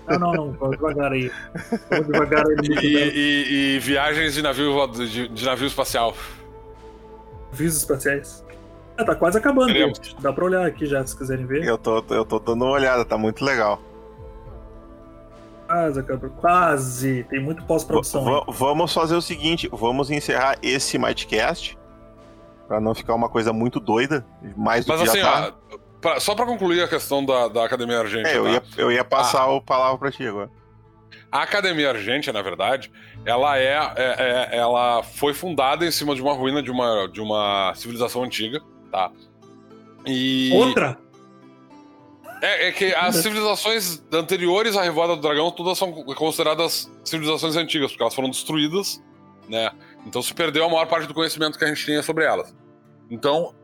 Não, não, não, devagar aí. Devagar aí E, e- e viagens de navio, de, de navio espacial. Avisos espaciais. Ah, tá quase acabando. Dá pra olhar aqui já, se quiserem ver. Eu tô, eu tô dando uma olhada, tá muito legal. Quase acabou. Quase. Tem muito pós-produção. Vamos fazer o seguinte: vamos encerrar esse Mightcast. Pra não ficar uma coisa muito doida. Mais do Mas que assim, já tá. ó, pra- só pra concluir a questão da, da Academia Argente. É, eu tá? ia, eu ia passar Ah. o palavra pra ti agora. A Academia Argente, na verdade, ela é, é- é- ela foi fundada em cima de uma ruína de uma, de uma civilização antiga, tá? E Outra? É, é que as civilizações anteriores à Revolta do Dragão todas são consideradas civilizações antigas, porque elas foram destruídas, né? Então se perdeu a maior parte do conhecimento que a gente tinha sobre elas. Então,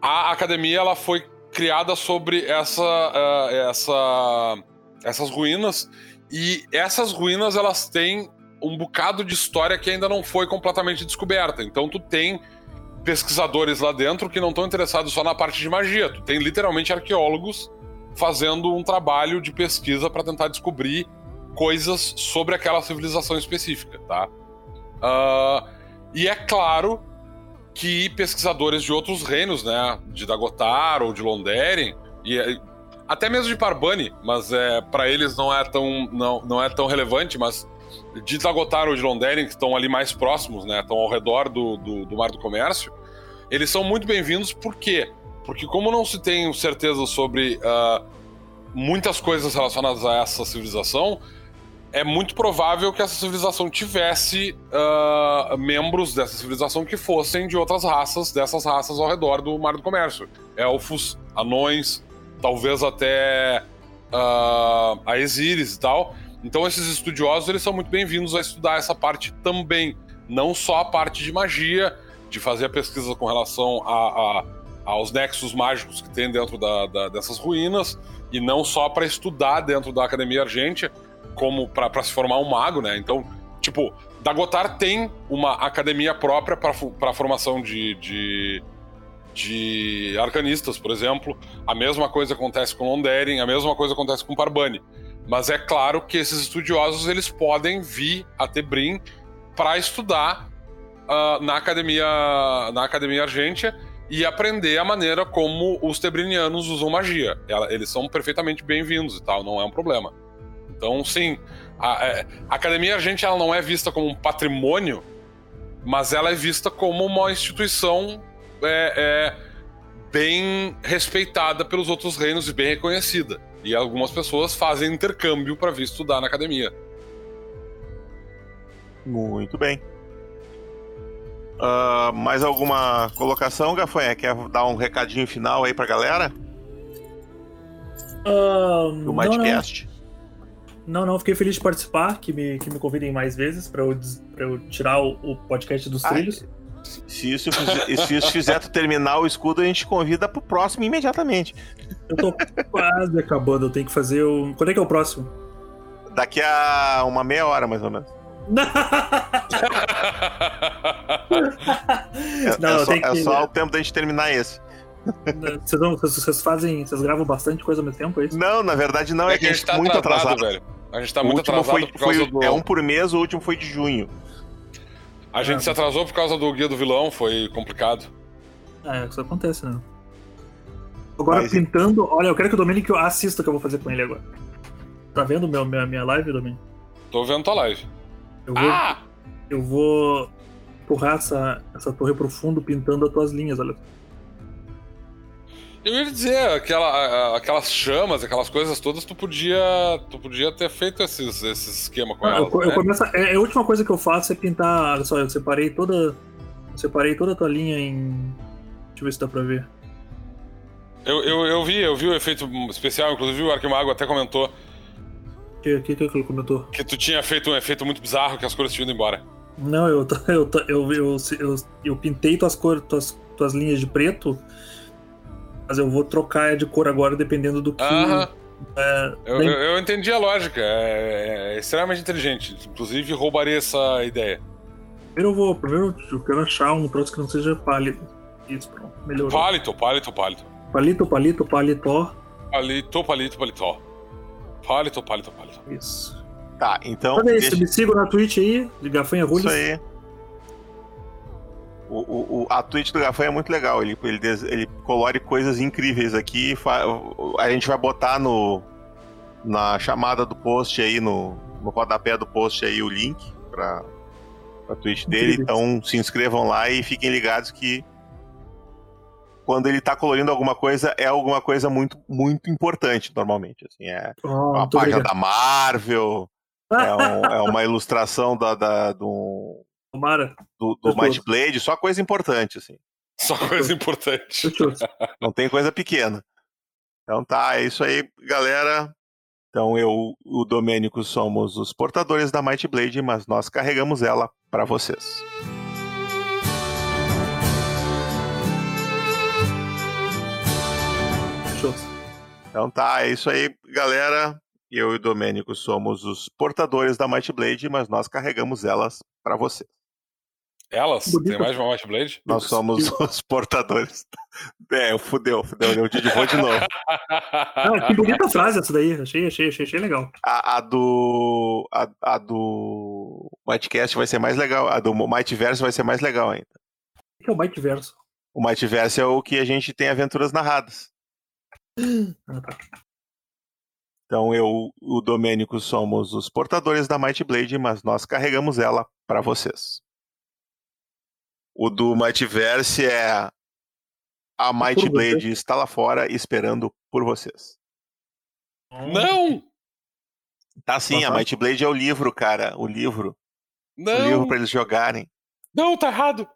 a academia ela foi criada sobre essa, ah, essa, essas ruínas e essas ruínas elas têm um bocado de história que ainda não foi completamente descoberta. Então tu tem pesquisadores lá dentro que não estão interessados só na parte de magia. Tu tem literalmente arqueólogos fazendo um trabalho de pesquisa para tentar descobrir coisas sobre aquela civilização específica, tá? Ah, e é claro que pesquisadores de outros reinos, né, de Dagotar ou de Londeren, e eh, até mesmo de Parbani, mas é para eles não é tão não, não é tão relevante, mas de Dagotar ou de Londeren, que estão ali mais próximos, né, estão ao redor do, do, do Mar do Comércio, eles são muito bem-vindos, por quê? Porque como não se tem certeza sobre ah, muitas coisas relacionadas a essa civilização, é muito provável que essa civilização tivesse ah, membros dessa civilização que fossem de outras raças, dessas raças ao redor do Mar do Comércio. Elfos, anões, talvez até ah, a Exíris e tal. Então esses estudiosos eles são muito bem-vindos a estudar essa parte também, não só a parte de magia, de fazer a pesquisa com relação a, a- aos nexos mágicos que tem dentro da- da- dessas ruínas, e não só para estudar dentro da Academia Argente, como para se formar um mago, né? Então, tipo, Dagotar tem uma academia própria para formação de, de, de arcanistas, por exemplo. A mesma coisa acontece com Londeren, a mesma coisa acontece com Parbani. Mas é claro que esses estudiosos eles podem vir a Tebrim para estudar ah, na academia na academia Argentia e aprender a maneira como os tebrinianos usam magia. Eles são perfeitamente bem-vindos e tal, não é um problema. Então, sim, a, é, a academia Argentia ela não é vista como um patrimônio, mas ela é vista como uma instituição é, é, bem respeitada pelos outros reinos e bem reconhecida. E algumas pessoas fazem intercâmbio para vir estudar na academia. Muito bem. Ah, mais alguma colocação, Gafanha? Quer dar um recadinho final aí pra galera? Ah, Do não, não, não, não, fiquei feliz de participar, que me, que me convidem mais vezes pra eu, pra eu tirar o, o podcast dos trilhos. Se isso, se isso fizer tu terminar o escudo, a gente convida pro próximo imediatamente. Eu tô quase acabando, eu tenho que fazer o. Quando é que é o próximo? Daqui a uma meia hora, mais ou menos. É, Não, é só, que- é só o tempo da gente terminar esse. Vocês, não- vocês- vocês fazem. Vocês gravam bastante coisa ao mesmo tempo, é isso? Não, na verdade não, é, que a gente tá muito atrasado. velho. A gente tá o muito último atrasado foi, por causa foi- do. É um por mês, o último foi de junho. A gente Ah. se atrasou por causa do guia do vilão, foi complicado. É, isso acontece, né? Agora Mas- pintando. Olha, eu quero que o Domênico assista o que eu vou fazer com ele agora. Tá vendo meu, minha, minha live, Domênico? Tô vendo tua live. Eu vou, Ah! eu vou empurrar essa, essa torre pro fundo pintando as tuas linhas, olha. Eu ia dizer, aquela, aquelas chamas, aquelas coisas todas, tu podia, tu podia ter feito esses, esse esquema com Ah, elas. eu, eu né? começo a, é, a última coisa que eu faço é pintar. Olha só, eu separei toda. eu separei toda a tua linha em. Deixa eu ver se dá pra ver. eu, eu, eu vi, eu vi o efeito especial, inclusive o Arquimago até comentou que, que, que ele comentou? que tu tinha feito um efeito muito bizarro que as cores tinham ido embora. Não, eu, eu, eu, eu, eu, pintei tuas cores, tuas, tuas linhas de preto, mas eu vou trocar de cor agora dependendo do que. Aham. é, Eu, eu, eu entendi a lógica, é, é extremamente inteligente. Inclusive roubaria essa ideia. Primeiro eu vou. Primeiro eu quero achar um troço que não seja pálido. Isso, pronto. Melhorou. Palito, palito, palito. Palito, palito, palitó. Palito, palito, palitó. Palito, palito, palito. Isso. Tá, então. Olha deixa- isso, me sigam na Twitch aí, de Gafanha Isso Rules. aí. O, o, o- a Twitch do Gafanha é muito legal. Ele, ele, des- ele colore coisas incríveis aqui. fa- A gente vai botar no, na chamada do post aí, no, no rodapé do post aí, o link pra, pra Twitch dele. Incríveis. Então se inscrevam lá e fiquem ligados que quando ele tá colorindo alguma coisa, é alguma coisa muito, muito importante, normalmente. Assim, é Oh, uma página obrigado. da Marvel, é, um- é uma ilustração da, da, do, Tomara. do, do. Might Blade, só coisa importante, assim. Só coisa importante. Não tem coisa pequena. Então tá, é isso aí, galera. Então eu, o Domênico, somos os portadores da Might Blade, mas nós carregamos ela para vocês. Então tá, é isso aí, galera. Eu e o Domênico somos os portadores da Might Blade, mas nós carregamos elas para vocês. Elas? Bonito. Tem mais de uma Might Blade? Nós somos os portadores. É, fudeu, fudeu, eu de vou de novo. Ah, que bonita frase essa daí. Achei, achei, achei, achei legal. A, a do. A, a do. Mightcast vai ser mais legal. A do Mightverse vai ser mais legal ainda. O que é o Might Verso? O Mightverse é o que a gente tem aventuras narradas. Ah, tá. Então eu e o Domênico somos os portadores da Might Blade, mas nós carregamos ela para vocês. O do Mightverse é. A Might Por você. Blade está lá fora esperando por vocês. Não! Tá sim, a Aham. Might Blade é o livro, cara. O livro. O livro Não! para eles jogarem. Não, tá errado!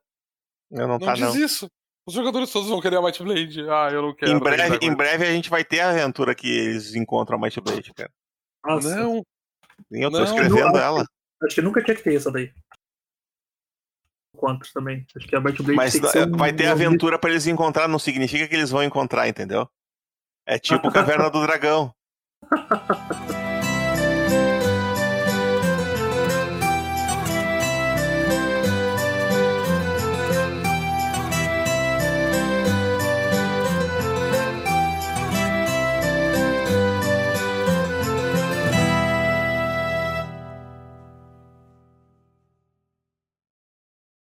Eu não, Não tá, diz não. isso! Os jogadores todos vão querer a Might Blade. Ah, eu não quero. Em breve, em breve a gente vai ter a aventura que eles encontram a Might Blade, cara. Nossa, Não, E eu tô Não, escrevendo não. ela. acho que nunca tinha que ter essa daí. Quantos também. Acho que a Might Blade Mas tem que ser um- vai ter aventura pra eles encontrar, não significa que eles vão encontrar, entendeu? É tipo Caverna do Dragão.